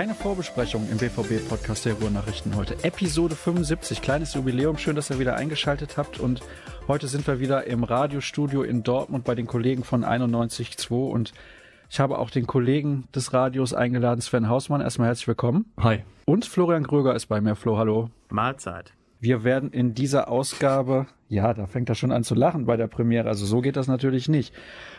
Keine Vorbesprechung im BVB-Podcast der Ruhrnachrichten heute. Episode 75, kleines Jubiläum. Schön, dass ihr wieder eingeschaltet habt. Und heute sind wir wieder im Radiostudio in Dortmund bei den Kollegen von 91.2. Und ich habe auch den Kollegen des Radios eingeladen, Sven Hausmann. Erstmal herzlich willkommen. Hi. Und Florian Gröger ist bei mir. Flo, hallo. Mahlzeit. Wir werden in dieser Ausgabe, ja, da fängt er schon an zu lachen bei der Premiere, also so geht das natürlich nicht.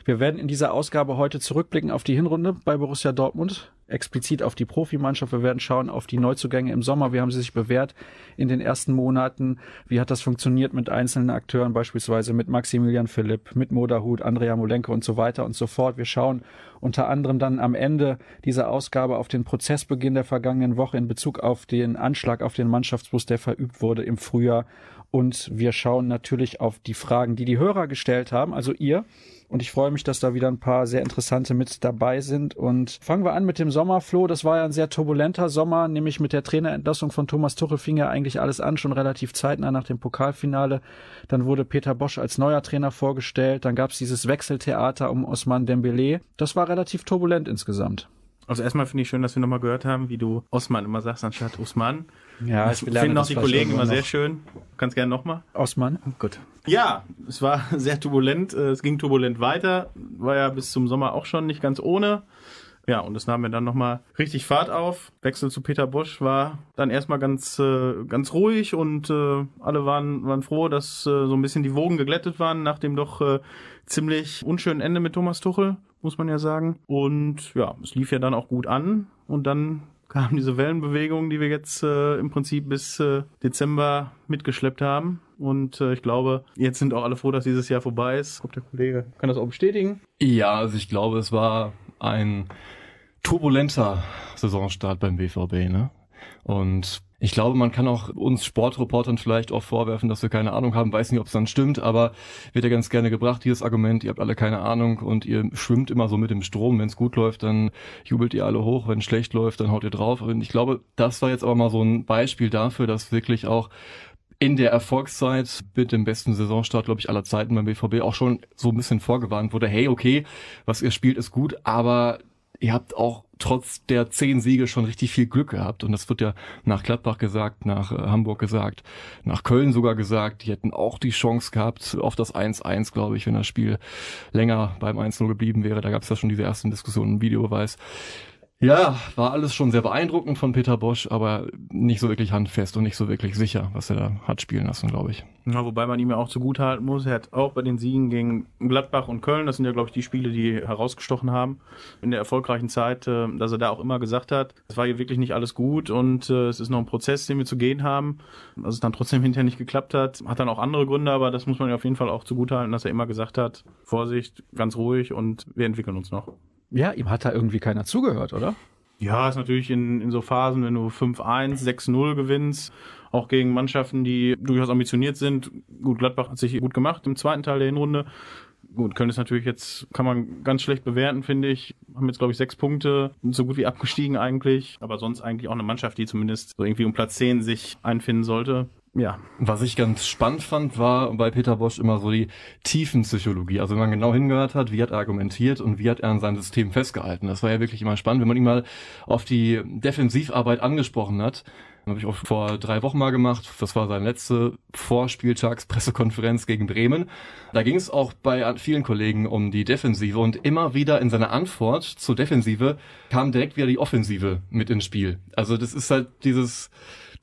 Wir werden in dieser Ausgabe heute zurückblicken auf die Hinrunde bei Borussia Dortmund, explizit auf die Profimannschaft. Wir werden schauen auf die Neuzugänge im Sommer. Wie haben sie sich bewährt in den ersten Monaten? Wie hat das funktioniert mit einzelnen Akteuren, beispielsweise mit Maximilian Philipp, mit Moderhut, Andrea Molenko und so weiter und so fort. Wir schauen unter anderem dann am Ende dieser Ausgabe auf den Prozessbeginn der vergangenen Woche in Bezug auf den Anschlag auf den Mannschaftsbus, der verübt wurde im Frühjahr. Und wir schauen natürlich auf die Fragen, die die Hörer gestellt haben, also ihr. Und ich freue mich, dass da wieder ein paar sehr interessante mit dabei sind. Und fangen wir an mit dem Sommer, Flo. Das war ja ein sehr turbulenter Sommer, nämlich mit der Trainerentlassung von Thomas Tuchel fing ja eigentlich alles an, schon relativ zeitnah nach dem Pokalfinale. Dann wurde Peter Bosch als neuer Trainer vorgestellt. Dann gab es dieses Wechseltheater um Osman Dembele. Das war relativ turbulent insgesamt. Also erstmal finde ich schön, dass wir nochmal gehört haben, wie du Osman immer sagst anstatt Usman. Ja, das finden auch die Kollegen immer sehr schön. Du kannst gerne nochmal. Osman. Gut. Ja, es war sehr turbulent. Äh, es ging turbulent weiter. War ja bis zum Sommer auch schon nicht ganz ohne. Ja, und es nahm mir dann nochmal richtig Fahrt auf. Wechsel zu Peter Bosch war dann erstmal ganz, äh, ganz ruhig und äh, alle waren, waren froh, dass äh, so ein bisschen die Wogen geglättet waren nach dem doch äh, ziemlich unschönen Ende mit Thomas Tuchel, muss man ja sagen. Und ja, es lief ja dann auch gut an und dann kam diese Wellenbewegung, die wir jetzt äh, im Prinzip bis äh, Dezember mitgeschleppt haben. Und äh, ich glaube, jetzt sind auch alle froh, dass dieses Jahr vorbei ist. Ob der Kollege kann das auch bestätigen? Ja, also ich glaube, es war ein turbulenter Saisonstart beim BVB, ne? Und ich glaube, man kann auch uns Sportreportern vielleicht auch vorwerfen, dass wir keine Ahnung haben. Weiß nicht, ob es dann stimmt, aber wird ja ganz gerne gebracht, dieses Argument. Ihr habt alle keine Ahnung und ihr schwimmt immer so mit dem Strom. Wenn es gut läuft, dann jubelt ihr alle hoch. Wenn es schlecht läuft, dann haut ihr drauf. Und ich glaube, das war jetzt aber mal so ein Beispiel dafür, dass wirklich auch in der Erfolgszeit mit dem besten Saisonstart, glaube ich, aller Zeiten beim BVB auch schon so ein bisschen vorgewarnt wurde, hey, okay, was ihr spielt ist gut, aber ihr habt auch trotz der zehn Siege schon richtig viel Glück gehabt. Und das wird ja nach Gladbach gesagt, nach äh, Hamburg gesagt, nach Köln sogar gesagt. Die hätten auch die Chance gehabt auf das 1-1, glaube ich, wenn das Spiel länger beim 1-0 geblieben wäre. Da gab es ja schon diese ersten Diskussionen, Videobeweis. Ja, war alles schon sehr beeindruckend von Peter Bosch, aber nicht so wirklich handfest und nicht so wirklich sicher, was er da hat spielen lassen, glaube ich. Ja, wobei man ihm ja auch zugutehalten muss, er hat auch bei den Siegen gegen Gladbach und Köln, das sind ja, glaube ich, die Spiele, die herausgestochen haben in der erfolgreichen Zeit, äh, dass er da auch immer gesagt hat, es war hier wirklich nicht alles gut und äh, es ist noch ein Prozess, den wir zu gehen haben. Dass es dann trotzdem hinterher nicht geklappt hat, hat dann auch andere Gründe, aber das muss man ja auf jeden Fall auch zugutehalten, dass er immer gesagt hat, Vorsicht, ganz ruhig und wir entwickeln uns noch. Ja, ihm hat da irgendwie keiner zugehört, oder? Ja, ist natürlich in, in so Phasen, wenn du 5-1, 6-0 gewinnst, auch gegen Mannschaften, die durchaus ambitioniert sind. Gut, Gladbach hat sich gut gemacht im zweiten Teil der Hinrunde. Gut, Köln ist natürlich jetzt, kann man ganz schlecht bewerten, finde ich. Haben jetzt, glaube ich, sechs Punkte, so gut wie abgestiegen eigentlich. Aber sonst eigentlich auch eine Mannschaft, die zumindest so irgendwie um Platz 10 sich einfinden sollte ja. Was ich ganz spannend fand, war bei Peter Bosch immer so die Tiefenpsychologie. Also wenn man genau hingehört hat, wie hat er argumentiert und wie hat er an seinem System festgehalten. Das war ja wirklich immer spannend, wenn man ihn mal auf die Defensivarbeit angesprochen hat. Habe ich auch vor drei Wochen mal gemacht. Das war seine letzte Vorspieltagspressekonferenz gegen Bremen. Da ging es auch bei vielen Kollegen um die Defensive und immer wieder in seiner Antwort zur Defensive kam direkt wieder die Offensive mit ins Spiel. Also das ist halt dieses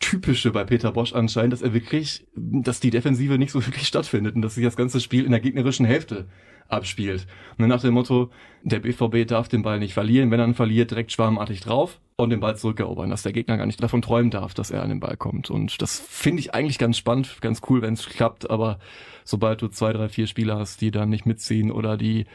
Typische bei Peter Bosch anscheinend, dass er wirklich, dass die Defensive nicht so wirklich stattfindet und dass sich das ganze Spiel in der gegnerischen Hälfte abspielt. Und nach dem Motto, der BVB darf den Ball nicht verlieren, wenn er ihn verliert, direkt schwarmartig drauf und den Ball zurückerobern, dass der Gegner gar nicht davon träumen darf, dass er an den Ball kommt. Und das finde ich eigentlich ganz spannend, ganz cool, wenn es klappt, aber sobald du zwei, drei, vier Spieler hast, die dann nicht mitziehen oder die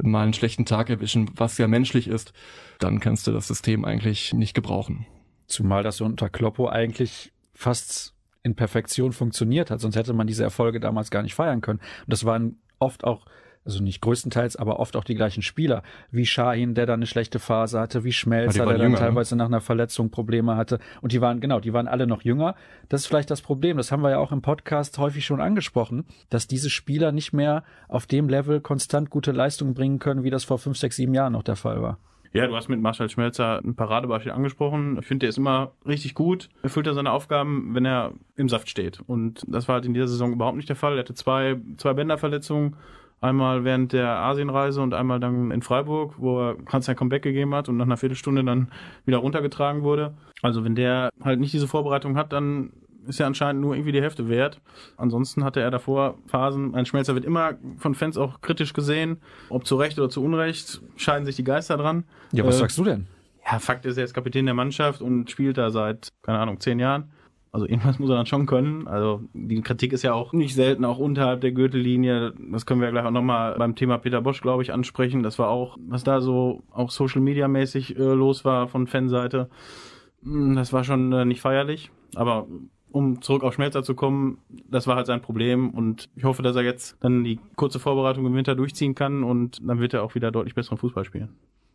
mal einen schlechten Tag erwischen, was ja menschlich ist, dann kannst du das System eigentlich nicht gebrauchen. Zumal das so unter Kloppo eigentlich fast in Perfektion funktioniert hat, sonst hätte man diese Erfolge damals gar nicht feiern können. Und das waren oft auch, also nicht größtenteils, aber oft auch die gleichen Spieler, wie Shahin, der da eine schlechte Phase hatte, wie Schmelzer, der dann ne? teilweise nach einer Verletzung Probleme hatte. Und die waren, genau, die waren alle noch jünger. Das ist vielleicht das Problem, das haben wir ja auch im Podcast häufig schon angesprochen, dass diese Spieler nicht mehr auf dem Level konstant gute Leistungen bringen können, wie das vor fünf, sechs, sieben Jahren noch der Fall war. Ja, du hast mit Marcel Schmelzer ein Paradebeispiel angesprochen. Ich finde, der ist immer richtig gut. Erfüllt er seine Aufgaben, wenn er im Saft steht. Und das war halt in dieser Saison überhaupt nicht der Fall. Er hatte zwei, zwei Bänderverletzungen. Einmal während der Asienreise und einmal dann in Freiburg, wo er ganz sein Comeback gegeben hat und nach einer Viertelstunde dann wieder runtergetragen wurde. Also wenn der halt nicht diese Vorbereitung hat, dann ist ja anscheinend nur irgendwie die Hälfte wert. Ansonsten hatte er davor Phasen. Ein Schmelzer wird immer von Fans auch kritisch gesehen. Ob zu Recht oder zu Unrecht, scheiden sich die Geister dran. Ja, was äh, sagst du denn? Ja, Fakt ist, er ist Kapitän der Mannschaft und spielt da seit, keine Ahnung, zehn Jahren. Also irgendwas muss er dann schon können. Also die Kritik ist ja auch nicht selten auch unterhalb der Gürtellinie. Das können wir gleich auch nochmal beim Thema Peter Bosch, glaube ich, ansprechen. Das war auch, was da so auch Social Media mäßig äh, los war von Fanseite. Hm, das war schon äh, nicht feierlich. Aber um zurück auf Schmelzer zu kommen, das war halt sein Problem und ich hoffe, dass er jetzt dann die kurze Vorbereitung im Winter durchziehen kann und dann wird er auch wieder deutlich besseren Fußball spielen.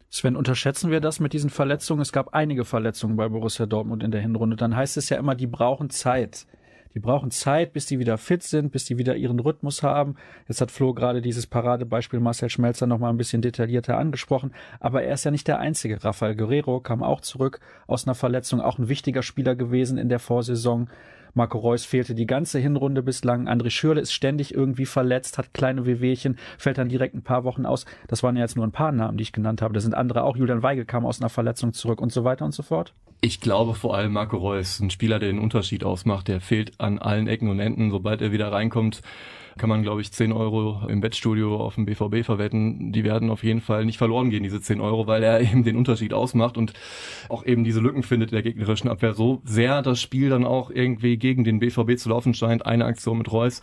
Sven, unterschätzen wir das mit diesen Verletzungen? Es gab einige Verletzungen bei Borussia Dortmund in der Hinrunde. Dann heißt es ja immer, die brauchen Zeit. Die brauchen Zeit, bis die wieder fit sind, bis die wieder ihren Rhythmus haben. Jetzt hat Flo gerade dieses Paradebeispiel Marcel Schmelzer noch mal ein bisschen detaillierter angesprochen. Aber er ist ja nicht der Einzige. Rafael Guerrero kam auch zurück aus einer Verletzung, auch ein wichtiger Spieler gewesen in der Vorsaison. Marco Reus fehlte die ganze Hinrunde bislang. André Schürle ist ständig irgendwie verletzt, hat kleine Wehwehchen, fällt dann direkt ein paar Wochen aus. Das waren ja jetzt nur ein paar Namen, die ich genannt habe. Da sind andere auch. Julian Weigel kam aus einer Verletzung zurück und so weiter und so fort. Ich glaube vor allem Marco Reus, ein Spieler, der den Unterschied ausmacht. Der fehlt an allen Ecken und Enden. Sobald er wieder reinkommt, kann man, glaube ich, 10 Euro im Bettstudio auf dem BVB verwetten. Die werden auf jeden Fall nicht verloren gehen, diese 10 Euro, weil er eben den Unterschied ausmacht und auch eben diese Lücken findet in der gegnerischen Abwehr so sehr das Spiel dann auch irgendwie gegen den BVB zu laufen scheint. Eine Aktion mit Reus.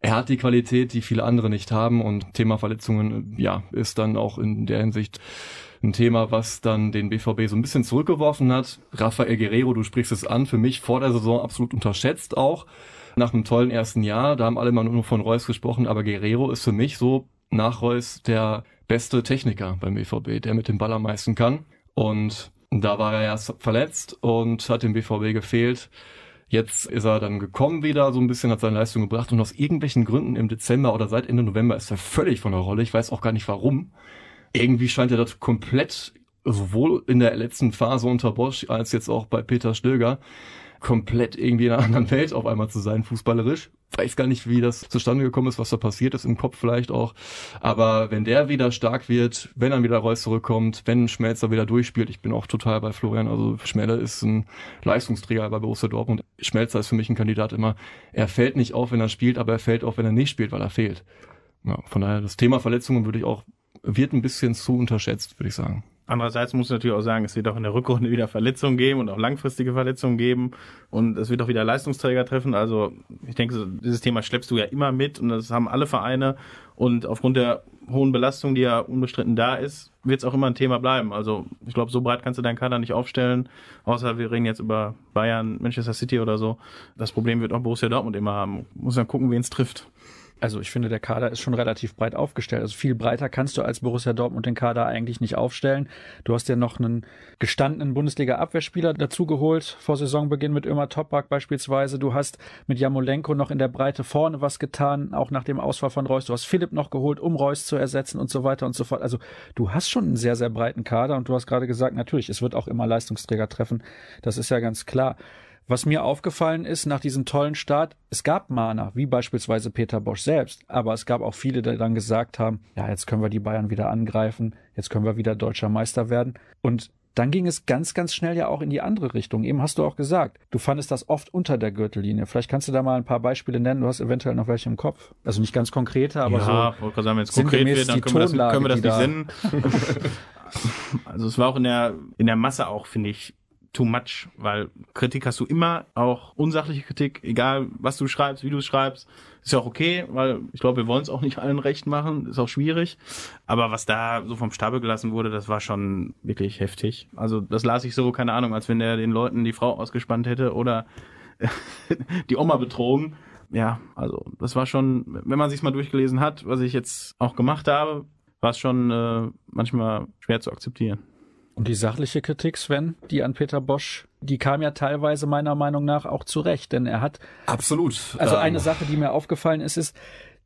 Er hat die Qualität, die viele andere nicht haben und Thema Verletzungen, ja, ist dann auch in der Hinsicht ein Thema, was dann den BVB so ein bisschen zurückgeworfen hat. Rafael Guerrero, du sprichst es an, für mich vor der Saison absolut unterschätzt auch nach einem tollen ersten Jahr. Da haben alle mal nur von Reus gesprochen, aber Guerrero ist für mich so nach Reus der beste Techniker beim BVB, der mit dem Ball am meisten kann. Und da war er erst verletzt und hat dem BVB gefehlt. Jetzt ist er dann gekommen wieder, so ein bisschen hat seine Leistung gebracht und aus irgendwelchen Gründen im Dezember oder seit Ende November ist er völlig von der Rolle. Ich weiß auch gar nicht warum. Irgendwie scheint er das komplett, sowohl in der letzten Phase unter Bosch als jetzt auch bei Peter Stöger, komplett irgendwie in einer anderen Welt auf einmal zu sein, fußballerisch. Weiß gar nicht, wie das zustande gekommen ist, was da passiert ist, im Kopf vielleicht auch. Aber wenn der wieder stark wird, wenn dann wieder Reus zurückkommt, wenn Schmelzer wieder durchspielt, ich bin auch total bei Florian, also Schmelzer ist ein Leistungsträger bei Borussia Dortmund. Schmelzer ist für mich ein Kandidat immer, er fällt nicht auf, wenn er spielt, aber er fällt auf, wenn er nicht spielt, weil er fehlt. Ja, von daher, das Thema Verletzungen würde ich auch, wird ein bisschen zu unterschätzt, würde ich sagen. Andererseits muss ich natürlich auch sagen, es wird auch in der Rückrunde wieder Verletzungen geben und auch langfristige Verletzungen geben und es wird auch wieder Leistungsträger treffen. Also ich denke, dieses Thema schleppst du ja immer mit und das haben alle Vereine und aufgrund der hohen Belastung, die ja unbestritten da ist, wird es auch immer ein Thema bleiben. Also ich glaube, so breit kannst du deinen Kader nicht aufstellen, außer wir reden jetzt über Bayern, Manchester City oder so. Das Problem wird auch Borussia Dortmund immer haben. Muss dann gucken, wen es trifft. Also ich finde, der Kader ist schon relativ breit aufgestellt. Also viel breiter kannst du als Borussia Dortmund den Kader eigentlich nicht aufstellen. Du hast ja noch einen gestandenen Bundesliga-Abwehrspieler dazugeholt vor Saisonbeginn mit Ömer Toprak beispielsweise. Du hast mit Jamolenko noch in der Breite vorne was getan, auch nach dem Ausfall von Reus. Du hast Philipp noch geholt, um Reus zu ersetzen und so weiter und so fort. Also du hast schon einen sehr, sehr breiten Kader und du hast gerade gesagt, natürlich, es wird auch immer Leistungsträger treffen. Das ist ja ganz klar. Was mir aufgefallen ist nach diesem tollen Start, es gab Mahner, wie beispielsweise Peter Bosch selbst, aber es gab auch viele, die dann gesagt haben, ja, jetzt können wir die Bayern wieder angreifen, jetzt können wir wieder deutscher Meister werden. Und dann ging es ganz, ganz schnell ja auch in die andere Richtung. Eben hast du auch gesagt, du fandest das oft unter der Gürtellinie. Vielleicht kannst du da mal ein paar Beispiele nennen. Du hast eventuell noch welche im Kopf. Also nicht ganz konkrete, aber ja, so. Ja, sagen, wenn es konkret wird, dann können wir das, können wir das nicht senden. also es war auch in der, in der Masse auch, finde ich, too much, weil Kritik hast du immer, auch unsachliche Kritik, egal was du schreibst, wie du schreibst, ist ja auch okay, weil ich glaube, wir wollen es auch nicht allen recht machen, ist auch schwierig. Aber was da so vom Stapel gelassen wurde, das war schon wirklich heftig. Also das las ich so, keine Ahnung, als wenn der den Leuten die Frau ausgespannt hätte oder die Oma betrogen. Ja, also das war schon, wenn man sich's mal durchgelesen hat, was ich jetzt auch gemacht habe, war es schon äh, manchmal schwer zu akzeptieren. Und die sachliche Kritik, Sven, die an Peter Bosch, die kam ja teilweise meiner Meinung nach auch zurecht, denn er hat absolut. Also ähm. eine Sache, die mir aufgefallen ist, ist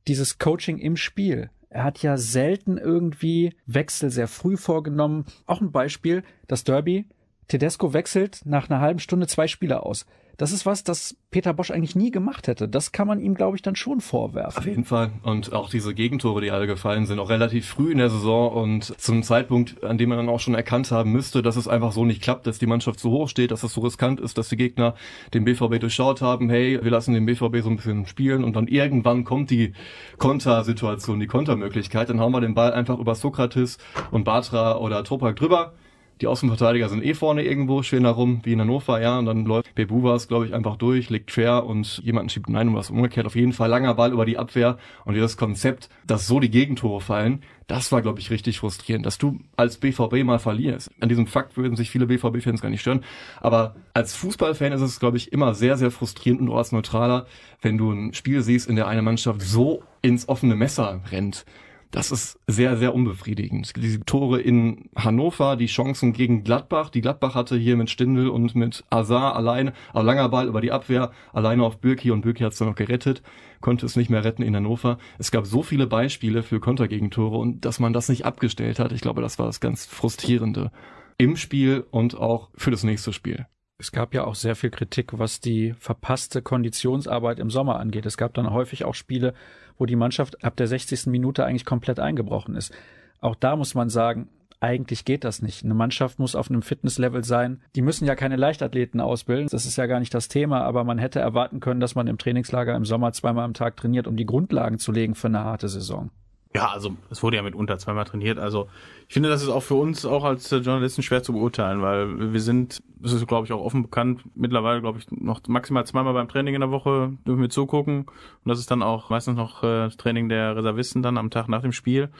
dieses Coaching im Spiel. Er hat ja selten irgendwie Wechsel sehr früh vorgenommen. Auch ein Beispiel, das Derby. Tedesco wechselt nach einer halben Stunde zwei Spieler aus. Das ist was, das Peter Bosch eigentlich nie gemacht hätte. Das kann man ihm, glaube ich, dann schon vorwerfen. Auf jeden Fall. Und auch diese Gegentore, die alle gefallen sind, auch relativ früh in der Saison und zum Zeitpunkt, an dem man dann auch schon erkannt haben müsste, dass es einfach so nicht klappt, dass die Mannschaft so hoch steht, dass es so riskant ist, dass die Gegner den BVB durchschaut haben, hey, wir lassen den BVB so ein bisschen spielen und dann irgendwann kommt die Kontersituation, die Kontermöglichkeit, dann hauen wir den Ball einfach über Sokrates und Batra oder Topak drüber die Außenverteidiger sind eh vorne irgendwo, stehen da rum, wie in Hannover, ja, und dann läuft Bebubas, glaube ich, einfach durch, legt quer und jemanden schiebt nein und was umgekehrt. Auf jeden Fall langer Ball über die Abwehr und dieses Konzept, dass so die Gegentore fallen, das war, glaube ich, richtig frustrierend, dass du als BVB mal verlierst. An diesem Fakt würden sich viele BVB-Fans gar nicht stören. Aber als Fußballfan ist es, glaube ich, immer sehr, sehr frustrierend und auch als Neutraler, wenn du ein Spiel siehst, in der eine Mannschaft so ins offene Messer rennt das ist sehr, sehr unbefriedigend. Die Tore in Hannover, die Chancen gegen Gladbach. Die Gladbach hatte hier mit Stindl und mit Azar alleine, aber langer Ball über die Abwehr, alleine auf Birki und Birki hat es dann noch gerettet, konnte es nicht mehr retten in Hannover. Es gab so viele Beispiele für Kontergegentore und dass man das nicht abgestellt hat, ich glaube, das war das ganz Frustrierende im Spiel und auch für das nächste Spiel. Es gab ja auch sehr viel Kritik, was die verpasste Konditionsarbeit im Sommer angeht. Es gab dann häufig auch Spiele, wo die Mannschaft ab der 60. Minute eigentlich komplett eingebrochen ist. Auch da muss man sagen, eigentlich geht das nicht. Eine Mannschaft muss auf einem Fitnesslevel sein. Die müssen ja keine Leichtathleten ausbilden. Das ist ja gar nicht das Thema, aber man hätte erwarten können, dass man im Trainingslager im Sommer zweimal am Tag trainiert, um die Grundlagen zu legen für eine harte Saison. Ja, also es wurde ja mitunter zweimal trainiert. Also ich finde, das ist auch für uns auch als äh, Journalisten schwer zu beurteilen, weil wir sind, das ist glaube ich auch offen bekannt, mittlerweile glaube ich noch maximal zweimal beim Training in der Woche dürfen wir zugucken und das ist dann auch meistens noch äh, Training der Reservisten dann am Tag nach dem Spiel.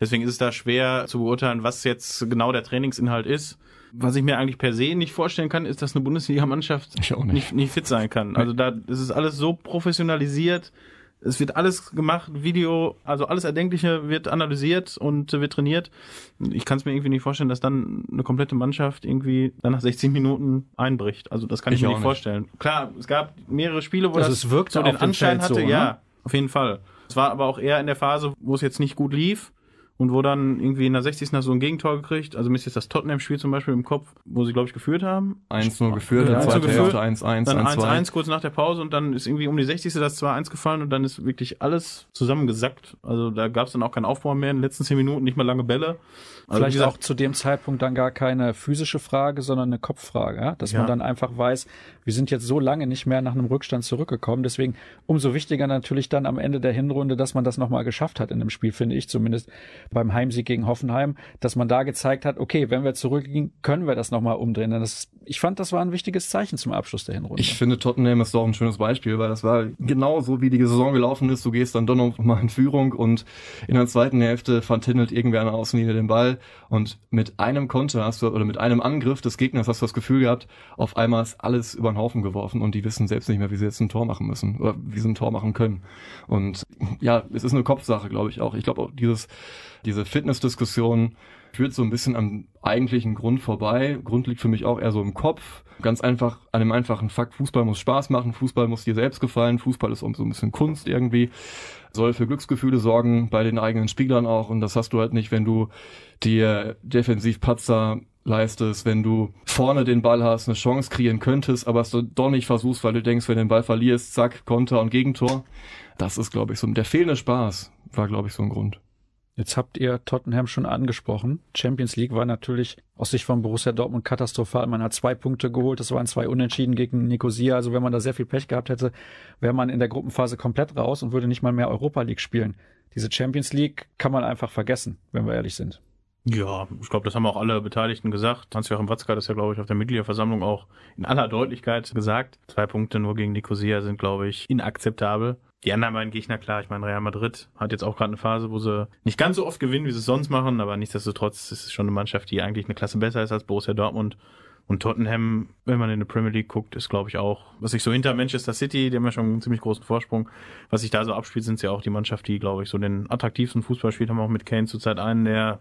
Deswegen ist es da schwer zu beurteilen, was jetzt genau der Trainingsinhalt ist. Was ich mir eigentlich per se nicht vorstellen kann, ist, dass eine Bundesliga-Mannschaft nicht. Nicht, nicht fit sein kann. Also da ist es alles so professionalisiert es wird alles gemacht, Video, also alles Erdenkliche wird analysiert und wird trainiert. Ich kann es mir irgendwie nicht vorstellen, dass dann eine komplette Mannschaft irgendwie dann nach 60 Minuten einbricht. Also das kann ich, ich mir nicht vorstellen. Klar, es gab mehrere Spiele, wo also das, das so den Anschein hatte, so, ne? ja, auf jeden Fall. Es war aber auch eher in der Phase, wo es jetzt nicht gut lief und wo dann irgendwie in der 60. hast du ein Gegentor gekriegt. Also mir ist jetzt das Tottenham-Spiel zum Beispiel im Kopf, wo sie, glaube ich, geführt haben. 1-0 geführt, ja, zweite Hälfte 1-1, Dann 1-1 kurz nach der Pause und dann ist irgendwie um die 60. das 2-1 gefallen und dann ist wirklich alles zusammengesackt. Also da gab es dann auch keinen Aufbau mehr in den letzten 10 Minuten, nicht mal lange Bälle. Also Vielleicht gesagt, auch zu dem Zeitpunkt dann gar keine physische Frage, sondern eine Kopffrage, ja? dass ja. man dann einfach weiß, wir sind jetzt so lange nicht mehr nach einem Rückstand zurückgekommen. Deswegen umso wichtiger natürlich dann am Ende der Hinrunde, dass man das nochmal geschafft hat in dem Spiel, finde ich zumindest beim Heimsieg gegen Hoffenheim, dass man da gezeigt hat, okay, wenn wir zurückgehen, können wir das nochmal umdrehen. Das, ich fand, das war ein wichtiges Zeichen zum Abschluss der Hinrunde. Ich finde, Tottenham ist doch ein schönes Beispiel, weil das war genau so, wie die Saison gelaufen ist. Du gehst dann doch noch mal in Führung und in der zweiten Hälfte vertindelt irgendwer an der Außenlinie den Ball und mit einem Konter hast du, oder mit einem Angriff des Gegners hast du das Gefühl gehabt, auf einmal ist alles über den Haufen geworfen und die wissen selbst nicht mehr, wie sie jetzt ein Tor machen müssen oder wie sie ein Tor machen können. Und ja, es ist eine Kopfsache, glaube ich auch. Ich glaube auch dieses, diese Fitnessdiskussion führt so ein bisschen am eigentlichen Grund vorbei. Grund liegt für mich auch eher so im Kopf. Ganz einfach an dem einfachen Fakt, Fußball muss Spaß machen, Fußball muss dir selbst gefallen, Fußball ist so ein bisschen Kunst irgendwie, soll für Glücksgefühle sorgen bei den eigenen Spielern auch und das hast du halt nicht, wenn du dir Defensivpatzer leistest, wenn du vorne den Ball hast, eine Chance kreieren könntest, aber es doch nicht versuchst, weil du denkst, wenn du den Ball verlierst, zack, Konter und Gegentor. Das ist, glaube ich, so der fehlende Spaß war, glaube ich, so ein Grund. Jetzt habt ihr Tottenham schon angesprochen. Champions League war natürlich aus Sicht von Borussia Dortmund katastrophal. Man hat zwei Punkte geholt. Das waren zwei Unentschieden gegen Nicosia. Also wenn man da sehr viel Pech gehabt hätte, wäre man in der Gruppenphase komplett raus und würde nicht mal mehr Europa League spielen. Diese Champions League kann man einfach vergessen, wenn wir ehrlich sind. Ja, ich glaube, das haben auch alle Beteiligten gesagt. Hans-Joachim Watzke hat das ja, glaube ich, auf der Mitgliederversammlung auch in aller Deutlichkeit gesagt. Zwei Punkte nur gegen Nicosia sind, glaube ich, inakzeptabel. Die anderen beiden Gegner, klar, ich meine, Real Madrid hat jetzt auch gerade eine Phase, wo sie nicht ganz so oft gewinnen, wie sie es sonst machen, aber nichtsdestotrotz ist es schon eine Mannschaft, die eigentlich eine Klasse besser ist als Borussia Dortmund. Und Tottenham, wenn man in der Premier League guckt, ist, glaube ich, auch, was sich so hinter Manchester City, die haben ja schon einen ziemlich großen Vorsprung, was sich da so abspielt, sind sie ja auch die Mannschaft, die, glaube ich, so den attraktivsten Fußball spielt, haben auch mit Kane zurzeit einen, der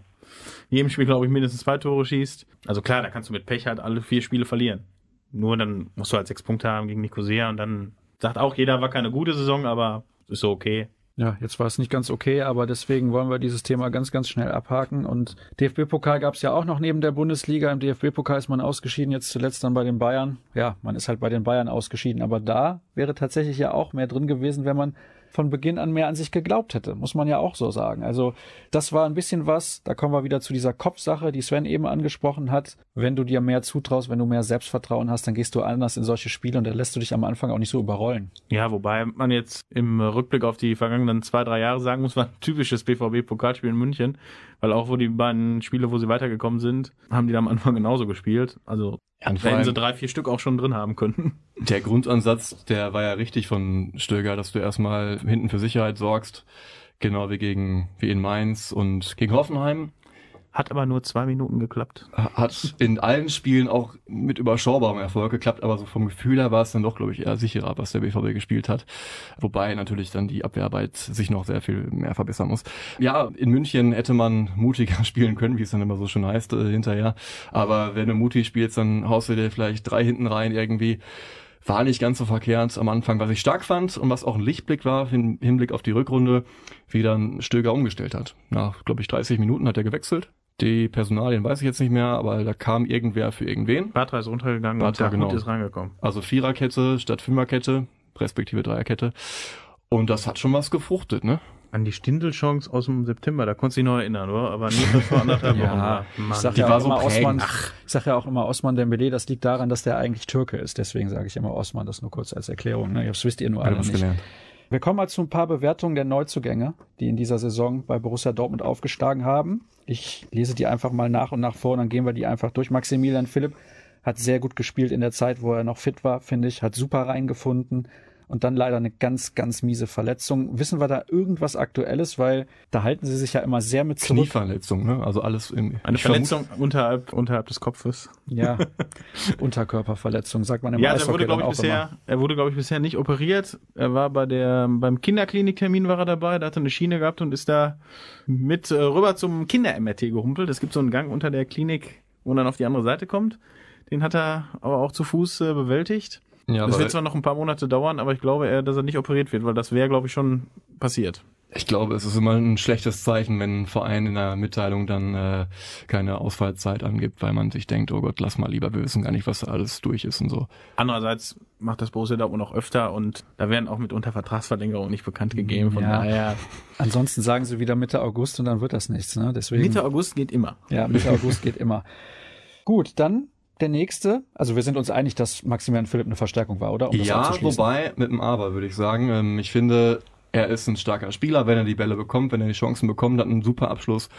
jedem Spiel, glaube ich, mindestens zwei Tore schießt. Also klar, da kannst du mit Pech halt alle vier Spiele verlieren. Nur dann musst du halt sechs Punkte haben gegen Nicosia und dann sagt auch jeder, war keine gute Saison, aber ist so okay. Ja, jetzt war es nicht ganz okay, aber deswegen wollen wir dieses Thema ganz, ganz schnell abhaken. Und DFB-Pokal gab es ja auch noch neben der Bundesliga. Im DFB-Pokal ist man ausgeschieden, jetzt zuletzt dann bei den Bayern. Ja, man ist halt bei den Bayern ausgeschieden, aber da wäre tatsächlich ja auch mehr drin gewesen, wenn man von Beginn an mehr an sich geglaubt hätte, muss man ja auch so sagen. Also das war ein bisschen was, da kommen wir wieder zu dieser Kopfsache, die Sven eben angesprochen hat. Wenn du dir mehr zutraust, wenn du mehr Selbstvertrauen hast, dann gehst du anders in solche Spiele und da lässt du dich am Anfang auch nicht so überrollen. Ja, wobei man jetzt im Rückblick auf die vergangenen zwei, drei Jahre sagen muss, war ein typisches BVB-Pokalspiel in München, weil auch wo die beiden Spiele, wo sie weitergekommen sind, haben die da am Anfang genauso gespielt. Also ja, hätten sie drei, vier Stück auch schon drin haben können. Der Grundansatz, der war ja richtig von Stöger, dass du erstmal hinten für Sicherheit sorgst, genau wie gegen wie in Mainz und gegen Hoffenheim. Hat aber nur zwei Minuten geklappt. Hat in allen Spielen auch mit überschaubarem Erfolg geklappt, aber so vom Gefühl her war es dann doch, glaube ich, eher sicherer, was der BVB gespielt hat. Wobei natürlich dann die Abwehrarbeit sich noch sehr viel mehr verbessern muss. Ja, in München hätte man mutiger spielen können, wie es dann immer so schön heißt, äh, hinterher. Aber wenn du mutig spielst, dann haust du dir vielleicht drei hinten rein irgendwie war nicht ganz so verkehrt am Anfang, was ich stark fand und was auch ein Lichtblick war im Hinblick auf die Rückrunde, wie dann Stöger umgestellt hat. Nach, glaube ich, 30 Minuten hat er gewechselt. Die Personalien weiß ich jetzt nicht mehr, aber da kam irgendwer für irgendwen. Batra ist runtergegangen Batra, und genau. ist reingekommen. Also Viererkette statt Fünferkette, respektive Dreierkette. Und das hat schon was gefruchtet, ne? An die Stindelchance aus dem September, da konntest du dich noch erinnern, oder? Aber nicht das vor anderthalb Wochen. ja, Mann. ich sag Die ja war auch so immer Osman, ich sag ja auch immer Osman Dembele, das liegt daran, dass der eigentlich Türke ist. Deswegen sage ich immer Osman, das nur kurz als Erklärung. Ne? Das wisst ihr nur alle Alles nicht. gelernt. Wir kommen mal zu ein paar Bewertungen der Neuzugänge, die in dieser Saison bei Borussia Dortmund aufgeschlagen haben. Ich lese die einfach mal nach und nach vor und dann gehen wir die einfach durch. Maximilian Philipp hat sehr gut gespielt in der Zeit, wo er noch fit war, finde ich, hat super reingefunden und dann leider eine ganz, ganz miese Verletzung. Wissen wir da irgendwas Aktuelles, weil da halten sie sich ja immer sehr mit zurück. Knieverletzung, ne? Also alles im Eine Verletzung unterhalb, unterhalb des Kopfes. Ja, Unterkörperverletzung, sagt man im Ja, der Eishockey wurde, glaube ich, dann auch bisher, immer. er wurde, glaube ich, bisher nicht operiert. Er war bei der, beim Kinderkliniktermin war er dabei, da hat er eine Schiene gehabt und ist da mit äh, rüber zum Kinder-MRT gehumpelt. Es gibt so einen Gang unter der Klinik, wo man dann auf die andere Seite kommt. Den hat er aber auch zu Fuß äh, bewältigt. Ja, das wird zwar noch ein paar Monate dauern, aber ich glaube eher, dass er nicht operiert wird, weil das wäre, glaube ich, schon passiert. ich glaube, es ist immer ein schlechtes Zeichen, wenn ein Verein in der Mitteilung dann äh, keine Ausfallzeit angibt, weil man sich denkt, oh Gott, lass mal lieber, wir wissen gar nicht, was da alles durch ist und so. Andererseits macht das Borussia Dortmund auch öfter und da werden auch mitunter Vertragsverlängerungen nicht bekannt gegeben. Von Ja. daher, Ansonsten sagen sie wieder Mitte August und dann wird das nichts. Ne? Deswegen, Mitte August geht immer. Ja, Mitte August geht immer. Gut, dann der nächste. Also wir sind uns einig, dass Maximilian Philipp eine Verstärkung war, oder? Um ja, wobei mit dem Aber würde ich sagen. Ähm, ich finde, er ist ein starker Spieler, wenn er die Bälle bekommt, wenn er die Chancen bekommt, hat einen super Abschluss.